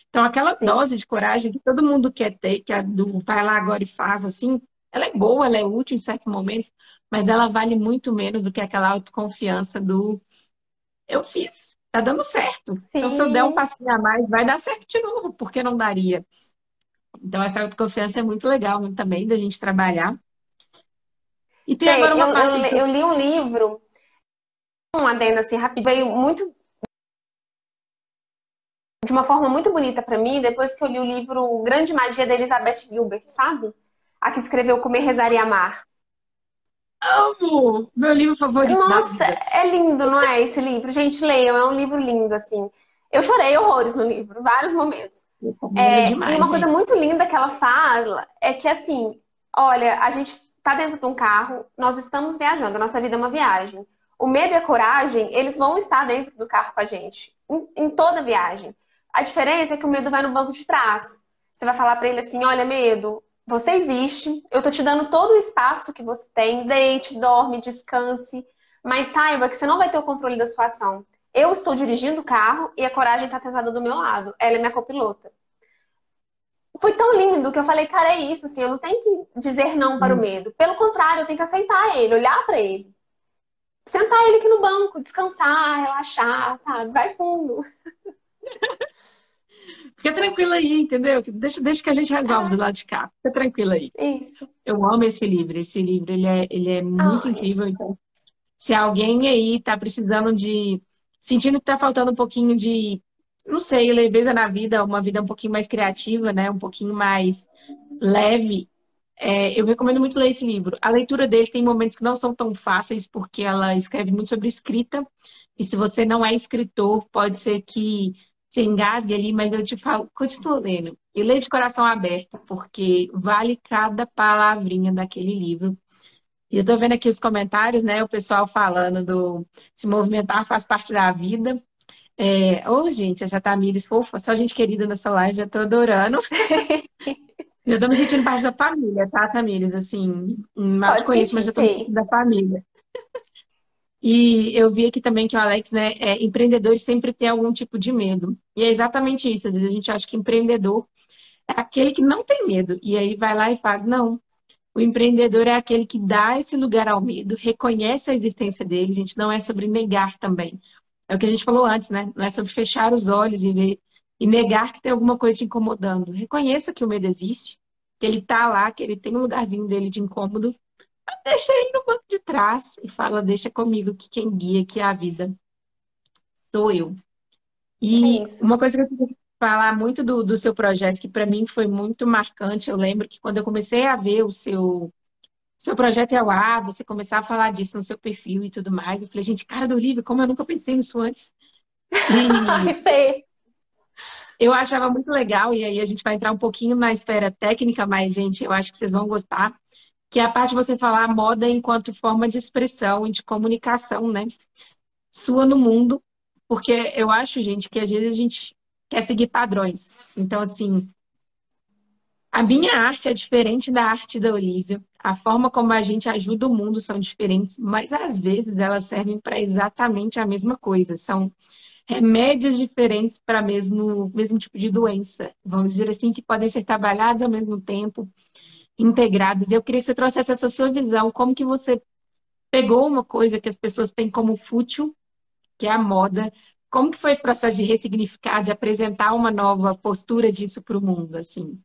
Então, aquela Sim. dose de coragem que todo mundo quer ter, que é do vai lá agora e faz, assim, ela é boa, ela é útil em certos momentos, mas ela vale muito menos do que aquela autoconfiança do eu fiz, tá dando certo. Sim. Então, se eu der um passinho a mais, vai dar certo de novo, porque não daria? Então, essa autoconfiança é muito legal também da gente trabalhar. E tem agora uma eu, parte eu, que... eu li um livro, um adendo assim rápido, veio muito de uma forma muito bonita para mim, depois que eu li o livro Grande Magia da Elizabeth Gilbert, sabe? A que escreveu Comer, Rezar e Amar. Amo! Meu livro favorito. Nossa, é lindo, não é? Esse livro. Gente, leiam, é um livro lindo, assim. Eu chorei horrores no livro, vários momentos. É, demais, e uma coisa muito linda que ela fala é que, assim, olha, a gente tá dentro de um carro, nós estamos viajando, a nossa vida é uma viagem. O medo e a coragem, eles vão estar dentro do carro com a gente, em, em toda viagem. A diferença é que o medo vai no banco de trás. Você vai falar para ele assim: olha, medo, você existe, eu tô te dando todo o espaço que você tem, deite, dorme, descanse, mas saiba que você não vai ter o controle da sua ação. Eu estou dirigindo o carro e a coragem está sentada do meu lado. Ela é minha copilota foi tão lindo que eu falei, cara, é isso, assim, eu não tenho que dizer não para o hum. medo. Pelo contrário, eu tenho que aceitar ele, olhar para ele. Sentar ele aqui no banco, descansar, relaxar, sabe? Vai fundo. Fica tranquila aí, entendeu? Deixa, deixa que a gente resolve é. do lado de cá. Fica tranquila aí. Isso. Eu amo esse livro. Esse livro, ele é, ele é muito oh, incrível. Isso. Então, se alguém aí tá precisando de... Sentindo que tá faltando um pouquinho de não sei, leveza na vida, uma vida um pouquinho mais criativa, né? Um pouquinho mais leve. É, eu recomendo muito ler esse livro. A leitura dele tem momentos que não são tão fáceis, porque ela escreve muito sobre escrita. E se você não é escritor, pode ser que se engasgue ali, mas eu te falo, continua lendo. E lê de coração aberto, porque vale cada palavrinha daquele livro. E eu tô vendo aqui os comentários, né? O pessoal falando do se movimentar faz parte da vida. É... Ô, oh, gente, a Tamires, fofa, só gente querida nessa live, já tô adorando. já tô me sentindo parte da família, tá, Tamires? Assim, mal conheço, mas já tô me sentindo da família. E eu vi aqui também que o Alex, né, é, empreendedores sempre tem algum tipo de medo. E é exatamente isso. Às vezes a gente acha que empreendedor é aquele que não tem medo. E aí vai lá e faz. Não. O empreendedor é aquele que dá esse lugar ao medo, reconhece a existência dele. A gente não é sobre negar também. É o que a gente falou antes, né? Não é sobre fechar os olhos e ver e negar que tem alguma coisa te incomodando. Reconheça que o medo existe, que ele tá lá, que ele tem um lugarzinho dele de incômodo, mas deixa ele no banco de trás e fala, deixa comigo que quem guia que é a vida sou eu. E é uma coisa que eu queria falar muito do, do seu projeto, que para mim foi muito marcante, eu lembro que quando eu comecei a ver o seu seu projeto é o A, você começar a falar disso no seu perfil e tudo mais. Eu falei, gente, cara do livro, como eu nunca pensei nisso antes. E eu achava muito legal, e aí a gente vai entrar um pouquinho na esfera técnica, mas, gente, eu acho que vocês vão gostar, que é a parte de você falar moda enquanto forma de expressão e de comunicação, né? Sua no mundo, porque eu acho, gente, que às vezes a gente quer seguir padrões. Então, assim, a minha arte é diferente da arte da Olivia. A forma como a gente ajuda o mundo são diferentes, mas às vezes elas servem para exatamente a mesma coisa. São remédios diferentes para mesmo mesmo tipo de doença. Vamos dizer assim que podem ser trabalhados ao mesmo tempo, integrados. Eu queria que você trouxesse essa sua visão, como que você pegou uma coisa que as pessoas têm como fútil, que é a moda. Como que foi esse processo de ressignificar, de apresentar uma nova postura disso para o mundo, assim?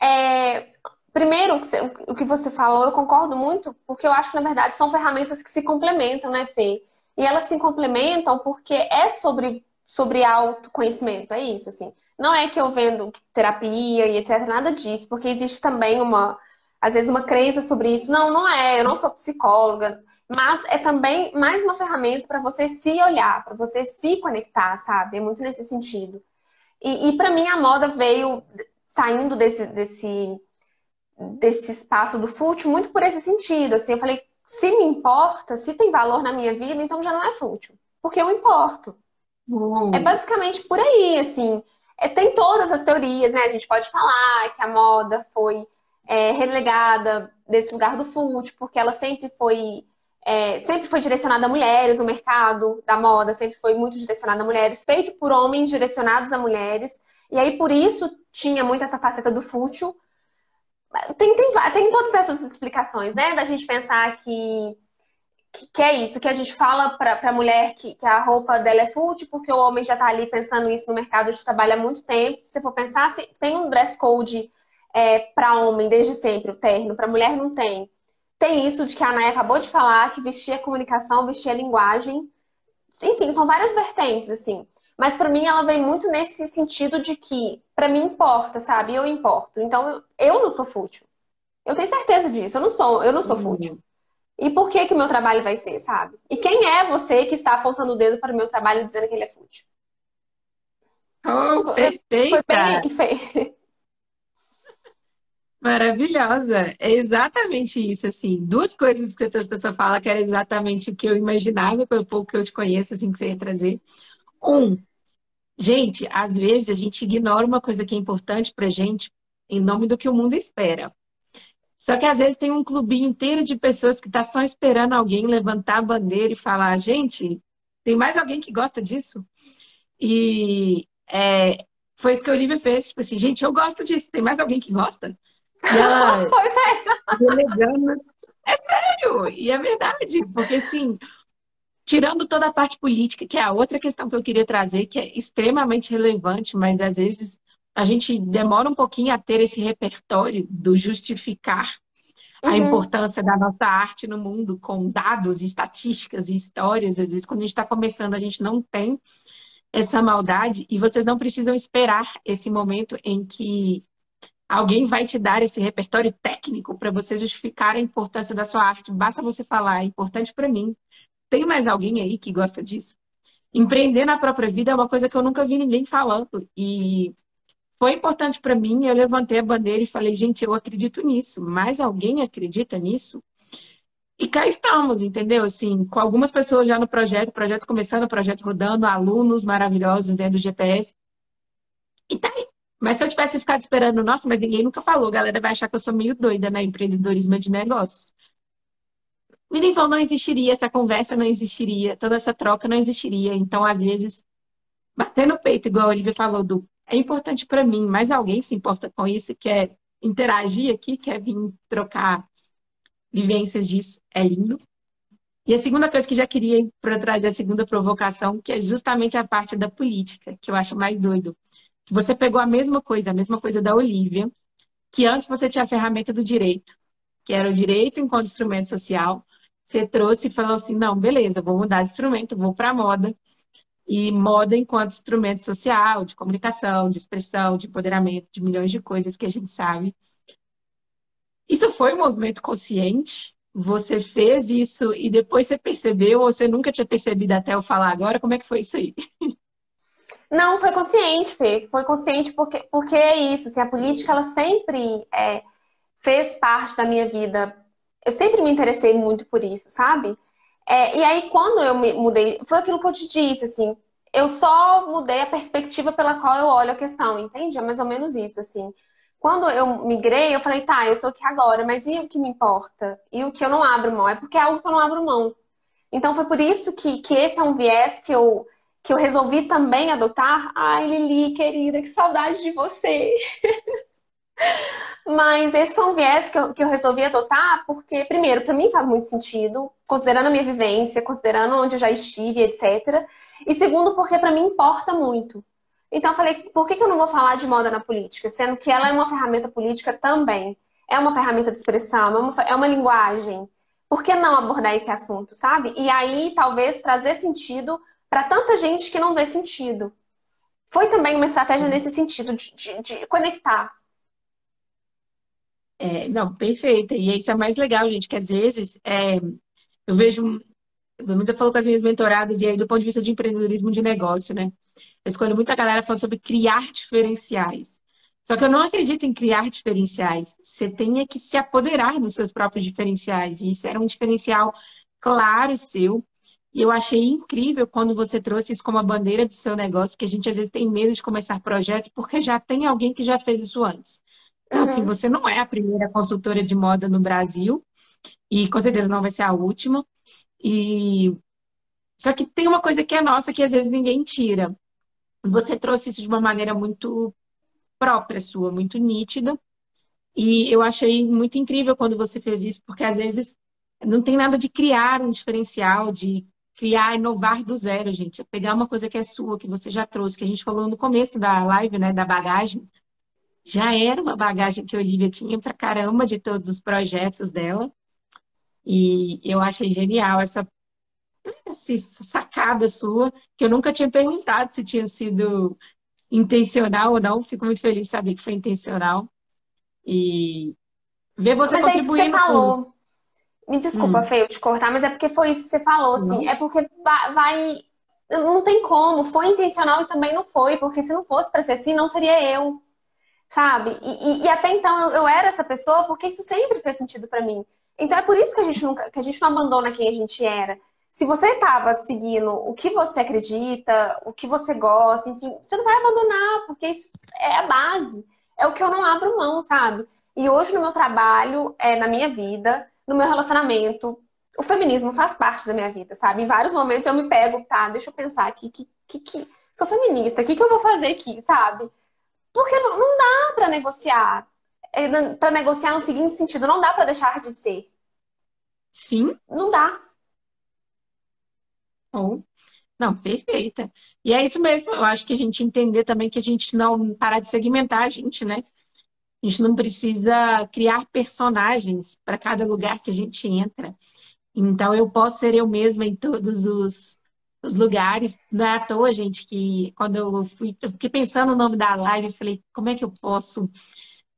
É, primeiro, o que você falou, eu concordo muito, porque eu acho que, na verdade, são ferramentas que se complementam, né, Fê? E elas se complementam porque é sobre, sobre autoconhecimento, é isso, assim. Não é que eu vendo terapia e etc, nada disso, porque existe também uma, às vezes, uma crença sobre isso. Não, não é, eu não sou psicóloga, mas é também mais uma ferramenta para você se olhar, para você se conectar, sabe? É muito nesse sentido. E, e para mim a moda veio saindo desse, desse, desse espaço do fútil muito por esse sentido. Assim, eu falei, se me importa, se tem valor na minha vida, então já não é fútil, porque eu importo. Uhum. É basicamente por aí, assim. É, tem todas as teorias, né? A gente pode falar que a moda foi é, relegada desse lugar do fútil, porque ela sempre foi é, sempre foi direcionada a mulheres, o mercado da moda sempre foi muito direcionado a mulheres, feito por homens direcionados a mulheres. E aí, por isso, tinha muito essa faceta do fútil. Tem, tem, tem todas essas explicações, né? Da gente pensar que, que, que é isso, que a gente fala para a mulher que, que, a roupa dela é fútil, porque o homem já está ali pensando isso no mercado de trabalho há muito tempo. Se você for pensar, tem um dress code é, para homem desde sempre, o terno, para mulher não tem. Tem isso de que a Naya acabou de falar, que vestir a comunicação, vestir a linguagem. Enfim, são várias vertentes, assim. Mas para mim ela vem muito nesse sentido de que para mim importa, sabe? Eu importo. Então eu, não sou fútil. Eu tenho certeza disso. Eu não sou, eu não sou uhum. fútil. E por que que o meu trabalho vai ser, sabe? E quem é você que está apontando o dedo para o meu trabalho dizendo que ele é fútil? Oh, perfeita! Foi bem, Maravilhosa. É exatamente isso, assim. Duas coisas que você trouxe fala que era exatamente o que eu imaginava, pelo pouco que eu te conheço, assim, que você ia trazer. Um, gente, às vezes a gente ignora uma coisa que é importante pra gente em nome do que o mundo espera. Só que às vezes tem um clubinho inteiro de pessoas que tá só esperando alguém levantar a bandeira e falar, gente, tem mais alguém que gosta disso? E é, foi isso que a Olivia fez. Tipo assim, gente, eu gosto disso, tem mais alguém que gosta? E ela delegando. É sério, e é verdade, porque assim, tirando toda a parte política, que é a outra questão que eu queria trazer, que é extremamente relevante, mas às vezes a gente demora um pouquinho a ter esse repertório do justificar a uhum. importância da nossa arte no mundo com dados, estatísticas e histórias. Às vezes, quando a gente está começando, a gente não tem essa maldade e vocês não precisam esperar esse momento em que Alguém vai te dar esse repertório técnico para você justificar a importância da sua arte. Basta você falar, é importante para mim. Tem mais alguém aí que gosta disso? Empreender na própria vida é uma coisa que eu nunca vi ninguém falando. E foi importante para mim. Eu levantei a bandeira e falei, gente, eu acredito nisso. Mais alguém acredita nisso? E cá estamos, entendeu? Assim, com algumas pessoas já no projeto, projeto começando, projeto rodando, alunos maravilhosos dentro do GPS. E tá aí. Mas se eu tivesse ficado esperando, nossa, mas ninguém nunca falou, a galera vai achar que eu sou meio doida, né? Empreendedorismo de negócios. Então não existiria, essa conversa não existiria, toda essa troca não existiria. Então, às vezes, bater no peito, igual a Olivia falou, do, é importante para mim, mas alguém se importa com isso, quer interagir aqui, quer vir trocar vivências disso, é lindo. E a segunda coisa que já queria para trazer a segunda provocação, que é justamente a parte da política, que eu acho mais doido você pegou a mesma coisa, a mesma coisa da Olivia, que antes você tinha a ferramenta do direito, que era o direito enquanto instrumento social. Você trouxe e falou assim: não, beleza, vou mudar de instrumento, vou para moda. E moda enquanto instrumento social, de comunicação, de expressão, de empoderamento, de milhões de coisas que a gente sabe. Isso foi um movimento consciente? Você fez isso e depois você percebeu ou você nunca tinha percebido até eu falar agora? Como é que foi isso aí? Não, foi consciente, Fê. Foi consciente porque, porque é isso. Assim, a política, ela sempre é, fez parte da minha vida. Eu sempre me interessei muito por isso, sabe? É, e aí, quando eu me mudei, foi aquilo que eu te disse, assim. Eu só mudei a perspectiva pela qual eu olho a questão, entende? É mais ou menos isso, assim. Quando eu migrei, eu falei, tá, eu tô aqui agora, mas e o que me importa? E o que eu não abro mão? É porque é algo que eu não abro mão. Então, foi por isso que, que esse é um viés que eu que eu resolvi também adotar. Ai, Lili, querida, que saudade de você. Mas esse foi um viés que eu, que eu resolvi adotar porque, primeiro, para mim faz muito sentido, considerando a minha vivência, considerando onde eu já estive, etc. E segundo, porque para mim importa muito. Então eu falei, por que, que eu não vou falar de moda na política? Sendo que ela é uma ferramenta política também. É uma ferramenta de expressão, é uma, é uma linguagem. Por que não abordar esse assunto, sabe? E aí, talvez, trazer sentido para tanta gente que não vê sentido. Foi também uma estratégia nesse sentido, de, de, de conectar é, não, perfeita. E isso é mais legal, gente, que às vezes é, eu vejo. Eu falo com as minhas mentoradas, e aí do ponto de vista de empreendedorismo de negócio, né? Eu escolho muita galera falando sobre criar diferenciais. Só que eu não acredito em criar diferenciais. Você tem que se apoderar dos seus próprios diferenciais. E isso era um diferencial claro seu. E eu achei incrível quando você trouxe isso como a bandeira do seu negócio, que a gente às vezes tem medo de começar projetos porque já tem alguém que já fez isso antes. Então, assim, uhum. assim, você não é a primeira consultora de moda no Brasil e com certeza não vai ser a última. E só que tem uma coisa que é nossa que às vezes ninguém tira. Você trouxe isso de uma maneira muito própria sua, muito nítida. E eu achei muito incrível quando você fez isso, porque às vezes não tem nada de criar um diferencial, de criar, inovar do zero, gente. É pegar uma coisa que é sua, que você já trouxe, que a gente falou no começo da live, né, da bagagem já era uma bagagem que a Olivia tinha pra caramba de todos os projetos dela. E eu achei genial essa, essa sacada sua, que eu nunca tinha perguntado se tinha sido intencional ou não. Fico muito feliz de saber que foi intencional. E ver você mas contribuindo. É isso que você falou. Me desculpa, hum. Fê, te cortar, mas é porque foi isso que você falou, assim. Não. É porque vai. Não tem como. Foi intencional e também não foi, porque se não fosse para ser assim, não seria eu sabe? E, e, e até então eu, eu, era essa pessoa porque isso sempre fez sentido para mim. Então é por isso que a gente nunca, que a gente não abandona quem a gente era. Se você estava seguindo o que você acredita, o que você gosta, enfim, você não vai abandonar, porque isso é a base. É o que eu não abro mão, sabe? E hoje no meu trabalho, é, na minha vida, no meu relacionamento, o feminismo faz parte da minha vida, sabe? Em vários momentos eu me pego, tá, deixa eu pensar aqui, que, que, que... sou feminista, o que, que eu vou fazer aqui, sabe? Porque não, não dá para negociar. É, para negociar no seguinte sentido, não dá para deixar de ser. Sim. Não dá. Oh. Não, perfeita. E é isso mesmo. Eu acho que a gente entender também que a gente não parar de segmentar a gente, né? A gente não precisa criar personagens para cada lugar que a gente entra. Então, eu posso ser eu mesma em todos os, os lugares. Não é à toa, gente, que quando eu fui, eu fiquei pensando no nome da live, falei, como é que eu posso?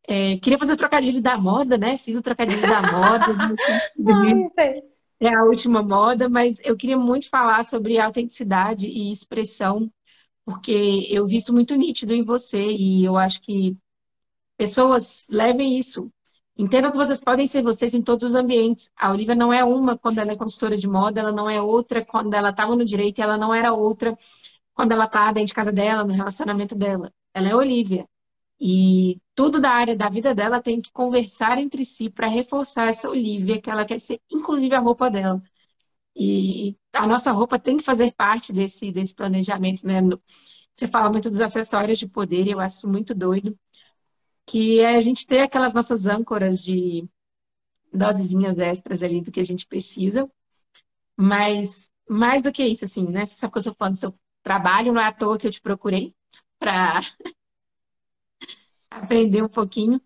É, queria fazer o trocadilho da moda, né? Fiz o trocadilho da moda. É a última moda, mas eu queria muito falar sobre autenticidade e expressão, porque eu vi isso muito nítido em você e eu acho que pessoas levem isso Entenda que vocês podem ser vocês em todos os ambientes. A Olivia não é uma quando ela é consultora de moda, ela não é outra quando ela estava no direito, ela não era outra quando ela está dentro de casa dela, no relacionamento dela. Ela é Olivia. E tudo da área da vida dela tem que conversar entre si para reforçar essa Olivia que ela quer ser, inclusive a roupa dela. E a nossa roupa tem que fazer parte desse, desse planejamento, né? Você fala muito dos acessórios de poder, eu acho muito doido que é a gente ter aquelas nossas âncoras de dosezinhas extras ali do que a gente precisa. Mas mais do que isso, assim, né? Você sabe que eu sou fã do seu trabalho, não é à toa que eu te procurei para aprender um pouquinho.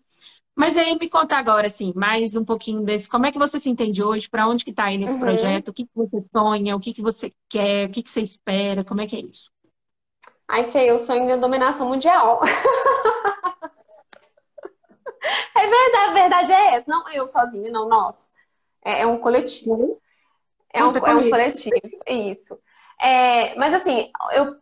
Mas aí me conta agora, assim, mais um pouquinho desse. Como é que você se entende hoje? Para onde que está aí nesse uhum. projeto? O que, que você sonha? O que, que você quer? O que, que você espera? Como é que é isso? Ai, Fê, eu sonho em dominação mundial. É verdade, a verdade é essa. Não eu sozinho, não nós. É, é um coletivo. É um, é um coletivo, isso. É, mas assim, eu,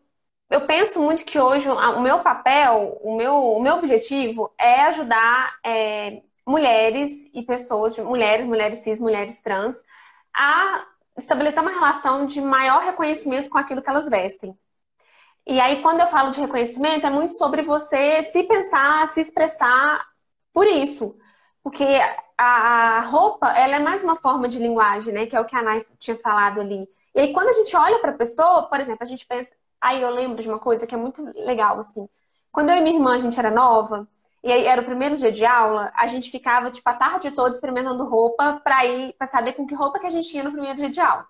eu penso muito que hoje o meu papel, o meu, o meu objetivo é ajudar é, mulheres e pessoas, mulheres, mulheres cis, mulheres trans, a estabelecer uma relação de maior reconhecimento com aquilo que elas vestem. E aí, quando eu falo de reconhecimento, é muito sobre você se pensar, se expressar por isso. Porque a, roupa, ela é mais uma forma de linguagem, né? Que é o que a Nai tinha falado ali. E aí, quando a gente olha para a pessoa, por exemplo, a gente pensa. Aí eu lembro de uma coisa que é muito legal, assim. Quando eu e minha irmã, a gente era nova, e aí era o primeiro dia de aula, a gente ficava, tipo, a tarde toda experimentando roupa pra ir, para saber com que roupa que a gente ia no primeiro dia de aula.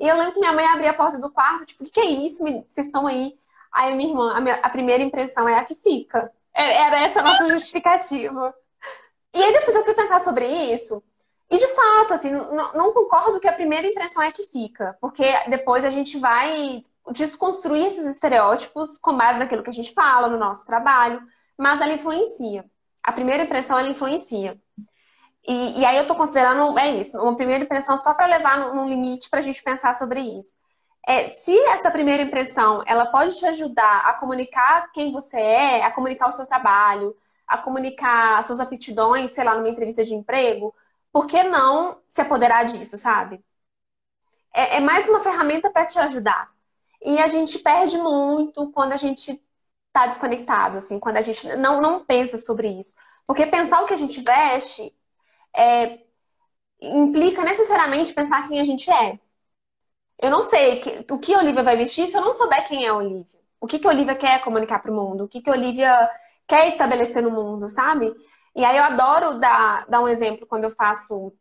E eu lembro que minha mãe abria a porta do quarto, tipo, o que, que é isso? Vocês estão aí? Aí minha irmã, a, minha, a primeira impressão é a que fica. É, era essa a nossa justificativa. E aí depois eu fui pensar sobre isso. E de fato, assim, não, não, concordo que a primeira impressão é que fica, porque depois a gente vai desconstruir esses estereótipos com base naquilo que a gente fala no nosso trabalho, mas ela influencia. A primeira impressão ela influencia. E, e aí eu tô considerando, é isso, uma primeira impressão só para levar num limite para a gente pensar sobre isso. É, se essa primeira impressão ela pode te ajudar a comunicar quem você é, a comunicar o seu trabalho, a comunicar suas aptidões, sei lá, numa entrevista de emprego, por que não se apoderar disso, sabe? É, é mais uma ferramenta para te ajudar. E a gente perde muito quando a gente está desconectado, assim, quando a gente não, não pensa sobre isso. Porque pensar o que a gente veste é, implica necessariamente pensar quem a gente é. Eu não sei que, o que a Olivia vai vestir se eu não souber quem é a Olivia. O que, que a Olivia quer comunicar para o mundo? O que, que a Olivia quer estabelecer no mundo, sabe? E aí eu adoro dar, dar um exemplo quando eu faço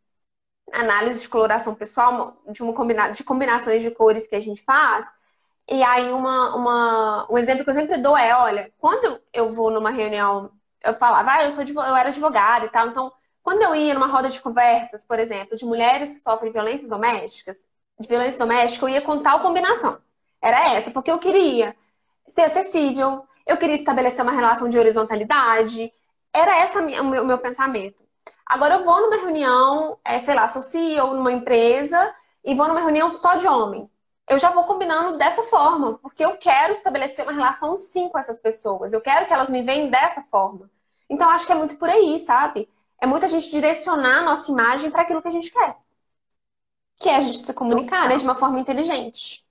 análise de coloração pessoal, de, uma combina, de combinações de cores que a gente faz. E aí uma, uma, um exemplo que eu sempre dou é, olha, quando eu vou numa reunião, eu falava, ah, eu, sou, eu era advogada e tal, então quando eu ia numa roda de conversas, por exemplo, de mulheres que sofrem violências domésticas, de violência doméstica, eu ia com tal combinação. Era essa, porque eu queria ser acessível, eu queria estabelecer uma relação de horizontalidade, era esse o meu, pensamento. Agora eu vou numa reunião, é, sei lá, CEO numa empresa e vou numa reunião só de homem. Eu já vou combinando dessa forma, porque eu quero estabelecer uma relação sim com essas pessoas. Eu quero que elas me veem dessa forma. Então acho que é muito por aí, sabe? É muito a gente direcionar a nossa imagem para aquilo que a gente quer. Que é a gente se comunicar, né, de uma forma inteligente.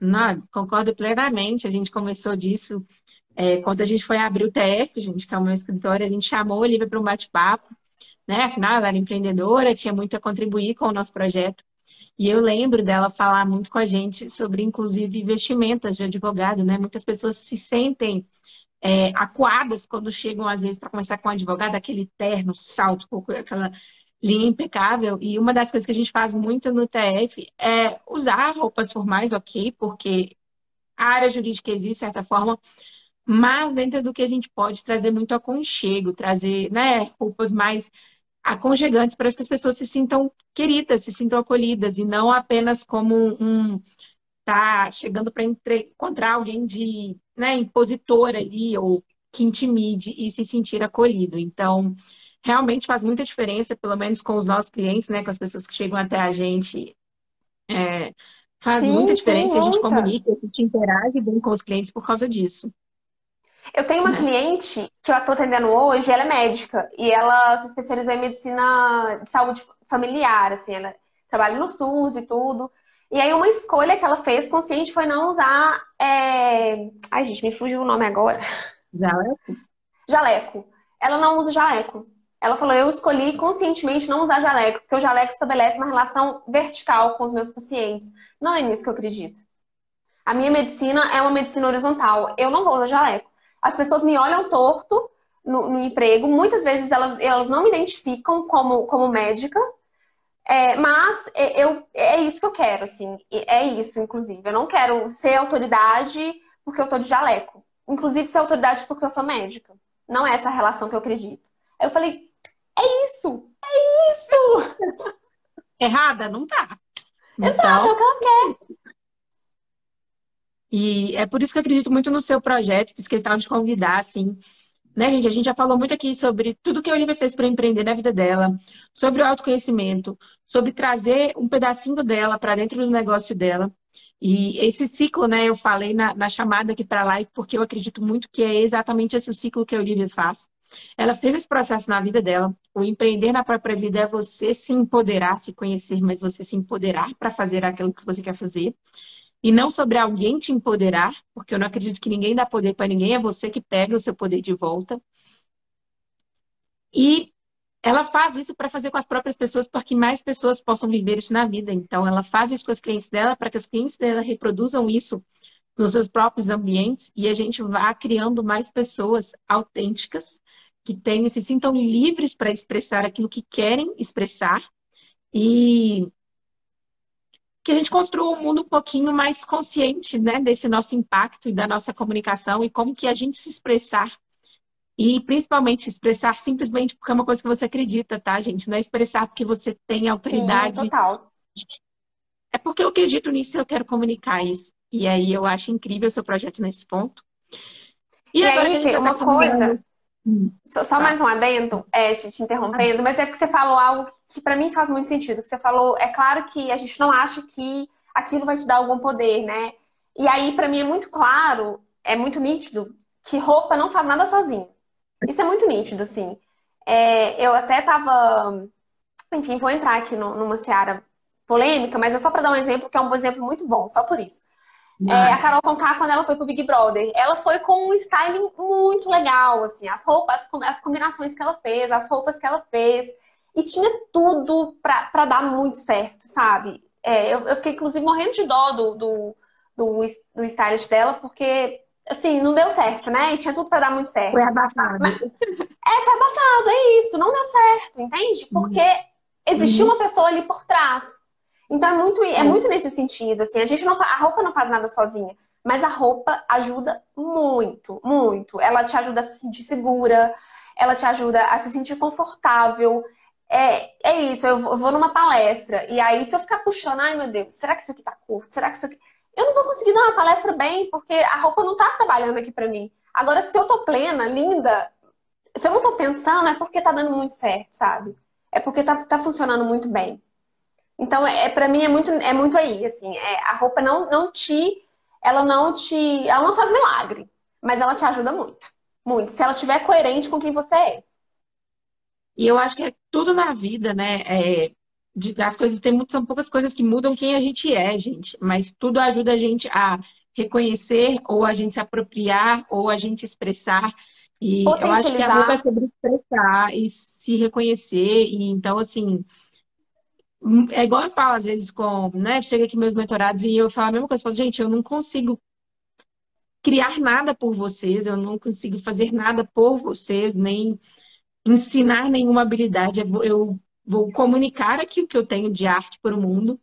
Não, concordo plenamente. A gente conversou disso é, quando a gente foi abrir o TF, gente, que é o meu escritório, a gente chamou a Olivia para um bate-papo, né? Afinal, ela era empreendedora, tinha muito a contribuir com o nosso projeto. E eu lembro dela falar muito com a gente sobre, inclusive, vestimentas de advogado, né? Muitas pessoas se sentem é, acuadas quando chegam, às vezes, para começar com um advogado, aquele terno, salto, aquela linha impecável. E uma das coisas que a gente faz muito no TF é usar roupas formais, ok, porque a área jurídica existe, de certa forma, mas dentro do que a gente pode trazer muito aconchego, trazer né, roupas mais aconchegantes para que as pessoas se sintam queridas, se sintam acolhidas e não apenas como um tá chegando para encontrar alguém de né, impositor ali ou que intimide e se sentir acolhido. Então, realmente faz muita diferença, pelo menos com os nossos clientes, né, com as pessoas que chegam até a gente. É, faz sim, muita diferença, sim, a gente comunica, a gente interage bem com os clientes por causa disso. Eu tenho uma cliente que eu estou atendendo hoje, ela é médica e ela se especializou em medicina de saúde familiar, assim, ela trabalha no SUS e tudo. E aí uma escolha que ela fez consciente foi não usar. É... Ai, gente, me fugiu o nome agora. Jaleco? Jaleco. Ela não usa jaleco. Ela falou: eu escolhi conscientemente não usar jaleco, porque o jaleco estabelece uma relação vertical com os meus pacientes. Não é nisso que eu acredito. A minha medicina é uma medicina horizontal. Eu não vou usar jaleco as pessoas me olham torto no, no emprego, muitas vezes elas, elas não me identificam como, como médica, é, mas eu, é isso que eu quero, assim, é isso, inclusive. Eu não quero ser autoridade porque eu tô de jaleco. Inclusive ser autoridade porque eu sou médica. Não é essa relação que eu acredito. Aí eu falei, é isso, é isso! Errada? Não tá. Exato, então... é o que ela quer. E é por isso que eu acredito muito no seu projeto, fiz questão de convidar, assim. Né, gente? A gente já falou muito aqui sobre tudo que a Olivia fez para empreender na vida dela, sobre o autoconhecimento, sobre trazer um pedacinho dela para dentro do negócio dela. E esse ciclo, né, eu falei na, na chamada aqui para a live, porque eu acredito muito que é exatamente esse o ciclo que a Olivia faz. Ela fez esse processo na vida dela. O empreender na própria vida é você se empoderar, se conhecer, mas você se empoderar para fazer aquilo que você quer fazer e não sobre alguém te empoderar, porque eu não acredito que ninguém dá poder para ninguém, é você que pega o seu poder de volta. E ela faz isso para fazer com as próprias pessoas, para que mais pessoas possam viver isso na vida. Então, ela faz isso com os clientes dela, para que os clientes dela reproduzam isso nos seus próprios ambientes e a gente vá criando mais pessoas autênticas que tenham, se sintam livres para expressar aquilo que querem expressar e que a gente construa um mundo um pouquinho mais consciente, né, desse nosso impacto e da nossa comunicação e como que a gente se expressar e principalmente expressar simplesmente porque é uma coisa que você acredita, tá, gente? Não é expressar porque você tem autoridade. Sim, total. É porque eu acredito nisso e eu quero comunicar isso. E aí eu acho incrível o seu projeto nesse ponto. E, e aí, Fê, uma tá coisa. Só, só tá. mais um adendo, é, te, te interrompendo, mas é porque você falou algo que, que para mim faz muito sentido. Que você falou, é claro que a gente não acha que aquilo vai te dar algum poder, né? E aí, para mim, é muito claro, é muito nítido que roupa não faz nada sozinho. Isso é muito nítido, assim. É, eu até tava. Enfim, vou entrar aqui no, numa seara polêmica, mas é só para dar um exemplo, que é um exemplo muito bom, só por isso. É, a Carol Conká, quando ela foi pro Big Brother, ela foi com um styling muito legal, assim, as roupas, as combinações que ela fez, as roupas que ela fez, e tinha tudo pra, pra dar muito certo, sabe? É, eu, eu, fiquei, inclusive, morrendo de dó do, do, do, do stylist dela, porque, assim, não deu certo, né? E tinha tudo pra dar muito certo. Foi abafado. Mas, é, foi abafado, é isso, não deu certo, entende? Porque uhum. existia uma pessoa ali por trás então é muito, é muito nesse sentido, assim, a gente não a roupa não faz nada sozinha, mas a roupa ajuda muito, muito. Ela te ajuda a se sentir segura, ela te ajuda a se sentir confortável. É, é isso, eu vou numa palestra e aí se eu ficar puxando, ai meu Deus, será que isso aqui tá curto? Será que isso aqui. Eu não vou conseguir dar uma palestra bem, porque a roupa não tá trabalhando aqui para mim. Agora, se eu tô plena, linda, se eu não tô pensando, é porque tá dando muito certo, sabe? É porque tá, tá funcionando muito bem. Então, é, para mim é muito, é muito aí, assim, é, a roupa não, não te, ela não te, ela não faz milagre, mas ela te ajuda muito, muito, se ela estiver coerente com quem você é. E eu acho que é tudo na vida, né? É, de, as coisas tem muito, são poucas coisas que mudam quem a gente é, gente, mas tudo ajuda a gente a reconhecer ou a gente se apropriar ou a gente expressar. E eu acho que a roupa é sobre expressar e se reconhecer. E então, assim, é igual eu falo, às vezes, com, né? Chega aqui meus mentorados e eu falo a mesma coisa. Eu falo, gente, eu não consigo criar nada por vocês, eu não consigo fazer nada por vocês, nem ensinar nenhuma habilidade. Eu vou, eu vou comunicar aqui o que eu tenho de arte para o mundo.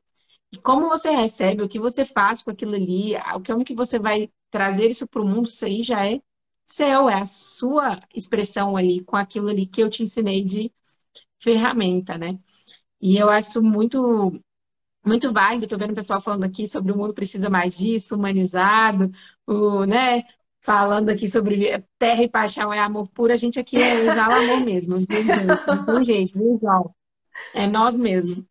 E como você recebe, o que você faz com aquilo ali, como que você vai trazer isso para o mundo, isso aí já é seu, é a sua expressão ali com aquilo ali que eu te ensinei de ferramenta, né? E eu acho muito muito válido, estou vendo o pessoal falando aqui sobre o mundo precisa mais disso, humanizado, o, né? Falando aqui sobre terra e paixão é amor puro, a gente aqui é exala amor mesmo. Tem gente, João? É nós mesmos.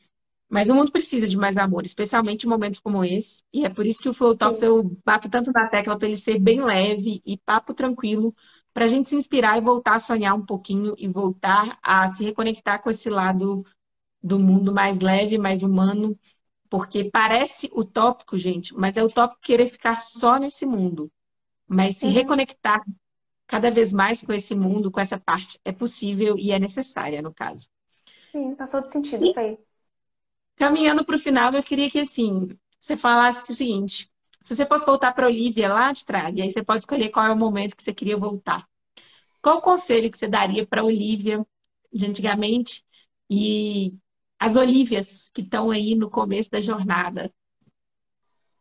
Mas o mundo precisa de mais amor, especialmente em momentos como esse. E é por isso que o Flow Talks eu bato tanto na tecla para ele ser bem leve e papo tranquilo, para a gente se inspirar e voltar a sonhar um pouquinho e voltar a se reconectar com esse lado do mundo mais leve, mais humano, porque parece utópico, gente, mas é utópico querer ficar só nesse mundo. Mas se uhum. reconectar cada vez mais com esse mundo, com essa parte, é possível e é necessária, no caso. Sim, passou de sentido, foi. Caminhando para o final, eu queria que, assim, você falasse o seguinte: se você fosse voltar para Olivia lá de trás, e aí você pode escolher qual é o momento que você queria voltar. Qual o conselho que você daria para a Olivia de antigamente e as Olívias que estão aí no começo da jornada?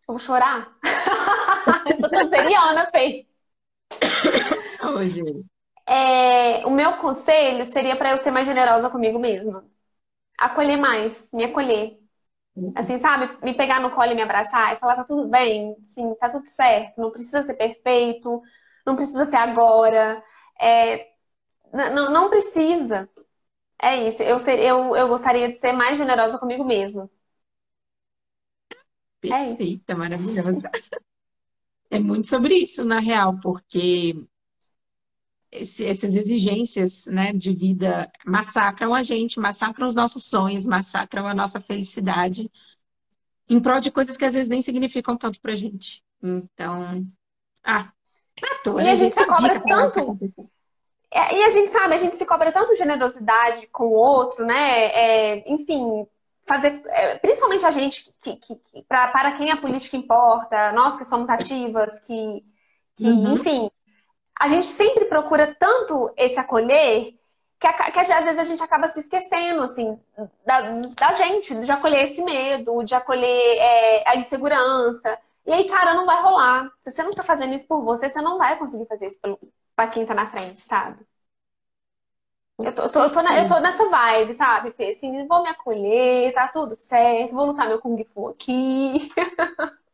Vou chorar? Eu sou canceriana, Fê. Hoje. É, o meu conselho seria para eu ser mais generosa comigo mesma. Acolher mais, me acolher. Assim, sabe? Me pegar no colo e me abraçar e falar, tá tudo bem, sim, tá tudo certo, não precisa ser perfeito, não precisa ser agora. É, não, não precisa. É isso. Eu, ser, eu, eu gostaria de ser mais generosa comigo mesma. É Perfeita, é maravilhosa. É muito sobre isso, na real, porque esse, essas exigências né, de vida massacram a gente, massacram os nossos sonhos, massacram a nossa felicidade em prol de coisas que às vezes nem significam tanto pra gente. Então, ah, tá e a gente se cobra tanto. É, e a gente sabe, a gente se cobra tanto generosidade com o outro, né? É, enfim, fazer, é, principalmente a gente, que, que, que pra, para quem a política importa, nós que somos ativas, que, que uhum. enfim, a gente sempre procura tanto esse acolher que, que, às vezes a gente acaba se esquecendo, assim, da, da gente, de acolher esse medo, de acolher é, a insegurança. E aí, cara, não vai rolar. Se você não tá fazendo isso por você, você não vai conseguir fazer isso para quem tá na frente, sabe? Eu tô, eu tô, eu tô, na, eu tô nessa vibe, sabe, Fê? Assim, vou me acolher, tá tudo certo, vou lutar meu Kung Fu aqui.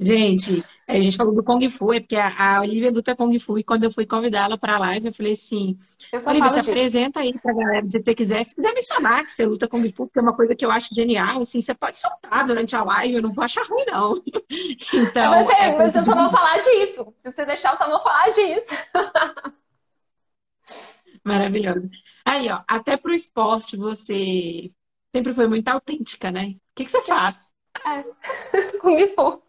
Gente, a gente falou do Kung Fu, é porque a, a Olivia luta Kung Fu, e quando eu fui convidá-la para a live, eu falei assim: eu Olivia, se disso. apresenta aí para a galera, se você quiser. Se quiser mencionar que você luta Kung Fu, porque é uma coisa que eu acho genial, assim, você pode soltar durante a live, eu não vou achar ruim, não. então. Mas, é, mas eu só vou falar disso. Se você deixar, eu só vou falar disso. Maravilhoso. Aí, ó, até pro esporte você sempre foi muito autêntica, né? O que, que você faz? É. Kung Fu.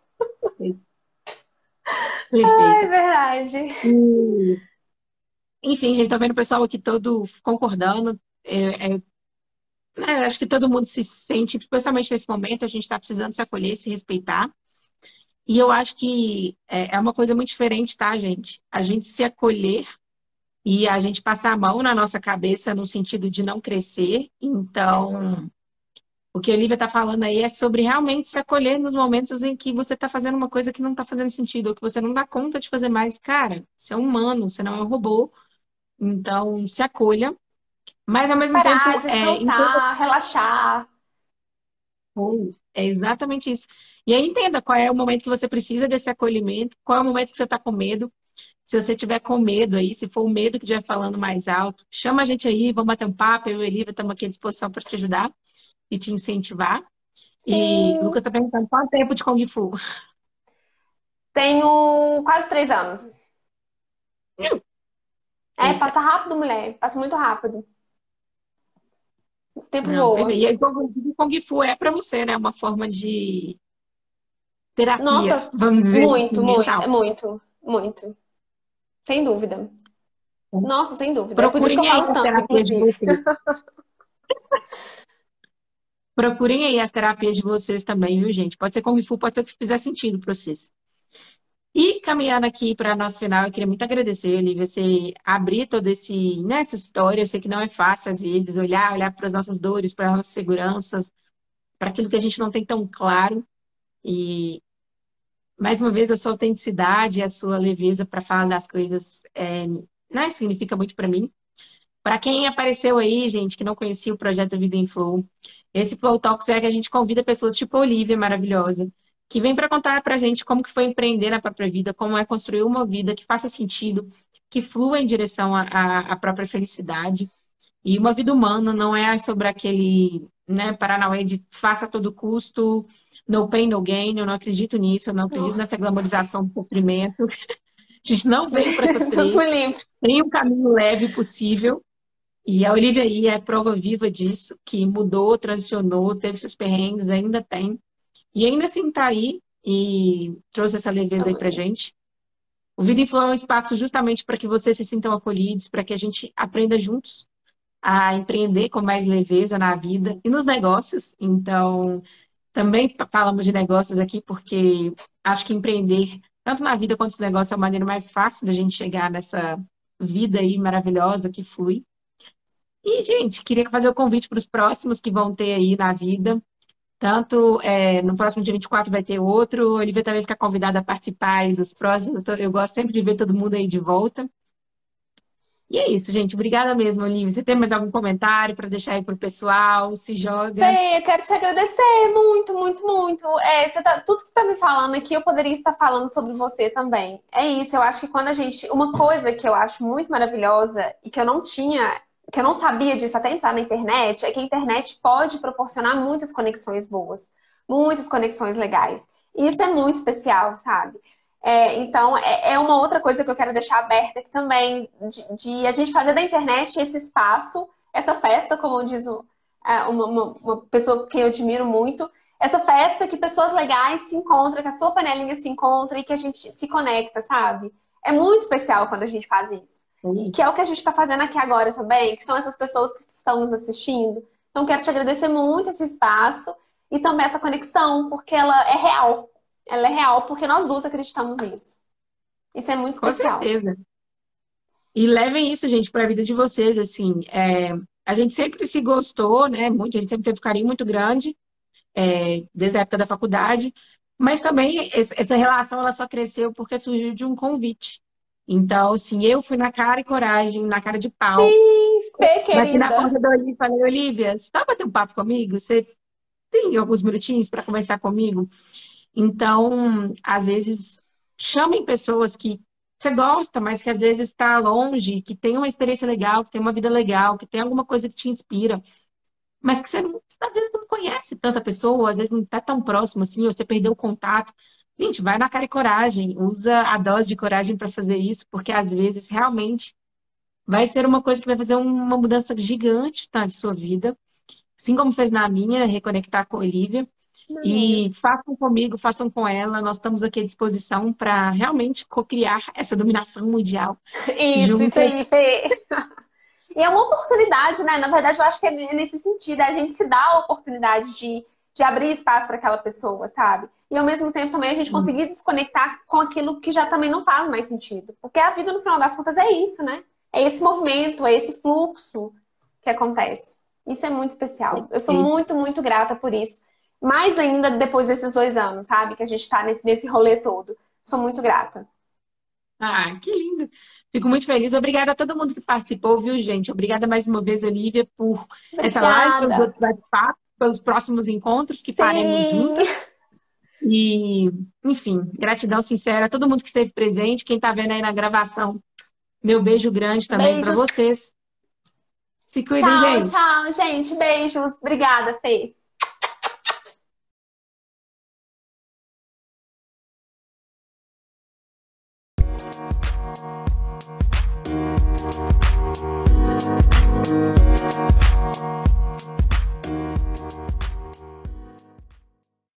É verdade. E... Enfim, gente, tô vendo o pessoal aqui todo concordando. É, é... Né, acho que todo mundo se sente, especialmente nesse momento, a gente está precisando se acolher, se respeitar. E eu acho que é, é uma coisa muito diferente, tá, gente? A gente se acolher e a gente passar a mão na nossa cabeça no sentido de não crescer. Então, o que a Olivia está falando aí é sobre realmente se acolher nos momentos em que você está fazendo uma coisa que não está fazendo sentido, ou que você não dá conta de fazer mais. Cara, você é humano, você não é um robô. Então, se acolha. Mas ao mesmo Parar, tempo. É, descansar, é, relaxar. É exatamente isso. E aí entenda qual é o momento que você precisa desse acolhimento, qual é o momento que você está com medo. Se você tiver com medo aí, se for o medo que estiver falando mais alto, chama a gente aí, vamos bater um papo, eu e a Olivia estamos aqui à disposição para te ajudar e te incentivar. Sim. E o Lucas está perguntando quanto tempo de Kung Fu? Tenho quase três anos. Hum. É, passa rápido, mulher. Passa muito rápido. O tempo Não, voa. E o Kung Fu é para você, né? Uma forma de terapia, Nossa, vamos dizer. Muito, mental. muito, muito, muito. Sem dúvida. Nossa, sem dúvida. Procurem é por isso que eu falo tanto, inclusive. Procurem aí as terapias de vocês também, viu, gente? Pode ser Kung Fu, pode ser que fizer sentido para vocês. E caminhando aqui para nosso final, eu queria muito agradecer, Olivia, você abrir toda esse, né, essa história. Eu sei que não é fácil, às vezes, olhar, olhar para as nossas dores, para as nossas seguranças, para aquilo que a gente não tem tão claro. E, mais uma vez, a sua autenticidade, a sua leveza para falar das coisas é, né, significa muito para mim. Para quem apareceu aí, gente, que não conhecia o projeto Vida em Flow, esse Flow Talks é que a gente convida pessoas tipo a Olivia, maravilhosa, que vem para contar para a gente como que foi empreender na própria vida, como é construir uma vida que faça sentido, que flua em direção à própria felicidade. E uma vida humana não é sobre aquele né, Paranauê de faça a todo custo, no pain, no gain. Eu não acredito nisso, eu não acredito nessa glamorização do sofrimento. A gente não veio para sofrer. Tem um caminho leve possível. E a Olivia aí é prova viva disso, que mudou, transicionou, teve seus perrengues, ainda tem. E ainda assim tá aí e trouxe essa leveza aí pra gente. O Vida em Flow é um espaço justamente para que vocês se sintam acolhidos, para que a gente aprenda juntos a empreender com mais leveza na vida e nos negócios. Então, também falamos de negócios aqui porque acho que empreender, tanto na vida quanto nos negócios, é a maneira mais fácil da gente chegar nessa vida aí maravilhosa que flui. E, gente, queria fazer o convite para os próximos que vão ter aí na vida. Tanto é, no próximo dia 24 vai ter outro. A Olivia também fica convidada a participar dos próximos. Eu gosto sempre de ver todo mundo aí de volta. E é isso, gente. Obrigada mesmo, Olivia. Você tem mais algum comentário para deixar aí para o pessoal? Se joga. Tem, eu quero te agradecer muito, muito, muito. É, tá, tudo que você está me falando aqui, eu poderia estar falando sobre você também. É isso, eu acho que quando a gente. Uma coisa que eu acho muito maravilhosa e que eu não tinha que eu não sabia disso até entrar na internet, é que a internet pode proporcionar muitas conexões boas, muitas conexões legais. E isso é muito especial, sabe? É, então, é, é, uma outra coisa que eu quero deixar aberta aqui também, de, de, a gente fazer da internet esse espaço, essa festa, como diz é, uma, uma, uma pessoa que eu admiro muito, essa festa que pessoas legais se encontram, que a sua panelinha se encontra e que a gente se conecta, sabe? É muito especial quando a gente faz isso. E que é o que a gente está fazendo aqui agora também, que são essas pessoas que estão nos assistindo. Então, quero te agradecer muito esse espaço e também essa conexão, porque ela é real. Ela é real porque nós duas acreditamos nisso. Isso é muito especial. Com certeza. E levem isso, gente, para a vida de vocês, assim. É, a gente sempre se gostou, né? Muito, a gente sempre teve um carinho muito grande, é, desde a época da faculdade. Mas também essa relação ela só cresceu porque surgiu de um convite. Então, assim, eu fui na cara e coragem, na cara de pau. Sim, Fê, querida. na porta da Olivia, falei, Olivia, você tá batendo um papo comigo? Você tem alguns minutinhos para conversar comigo? Então, às vezes, chamem pessoas que você gosta, mas que às vezes está longe, que tem uma experiência legal, que tem uma vida legal, que tem alguma coisa que te inspira, mas que você não, às vezes não conhece tanta pessoa, às vezes não está tão próximo assim, ou você perdeu o contato. Gente, vai na cara e coragem, usa a dose de coragem para fazer isso, porque às vezes realmente vai ser uma coisa que vai fazer uma mudança gigante tá, de sua vida. Assim como fez na minha, reconectar com a Olivia. E façam comigo, façam com ela. Nós estamos aqui à disposição para realmente co-criar essa dominação mundial. Isso, juntas. isso aí, Fê. E é uma oportunidade, né? Na verdade, eu acho que é nesse sentido. A gente se dá a oportunidade de, de abrir espaço para aquela pessoa, sabe? E ao mesmo tempo também a gente conseguir desconectar com aquilo que já também não faz mais sentido. Porque a vida, no final das contas, é isso, né? É esse movimento, é esse fluxo que acontece. Isso é muito especial. Eu sou muito, muito grata por isso. Mais ainda depois desses dois anos, sabe? Que a gente tá nesse, nesse rolê todo. Sou muito grata. Ah, que lindo. Fico muito feliz. Obrigada a todo mundo que participou, viu, gente? Obrigada mais uma vez, Olivia, por Obrigada. essa live, pelos outros bate-papos, pelos próximos encontros que Sim. faremos juntos. E, enfim, gratidão sincera a todo mundo que esteve presente, quem está vendo aí na gravação. Meu beijo grande também para vocês. Se cuidem, tchau, gente. Tchau, gente. Beijos. Obrigada, Fê.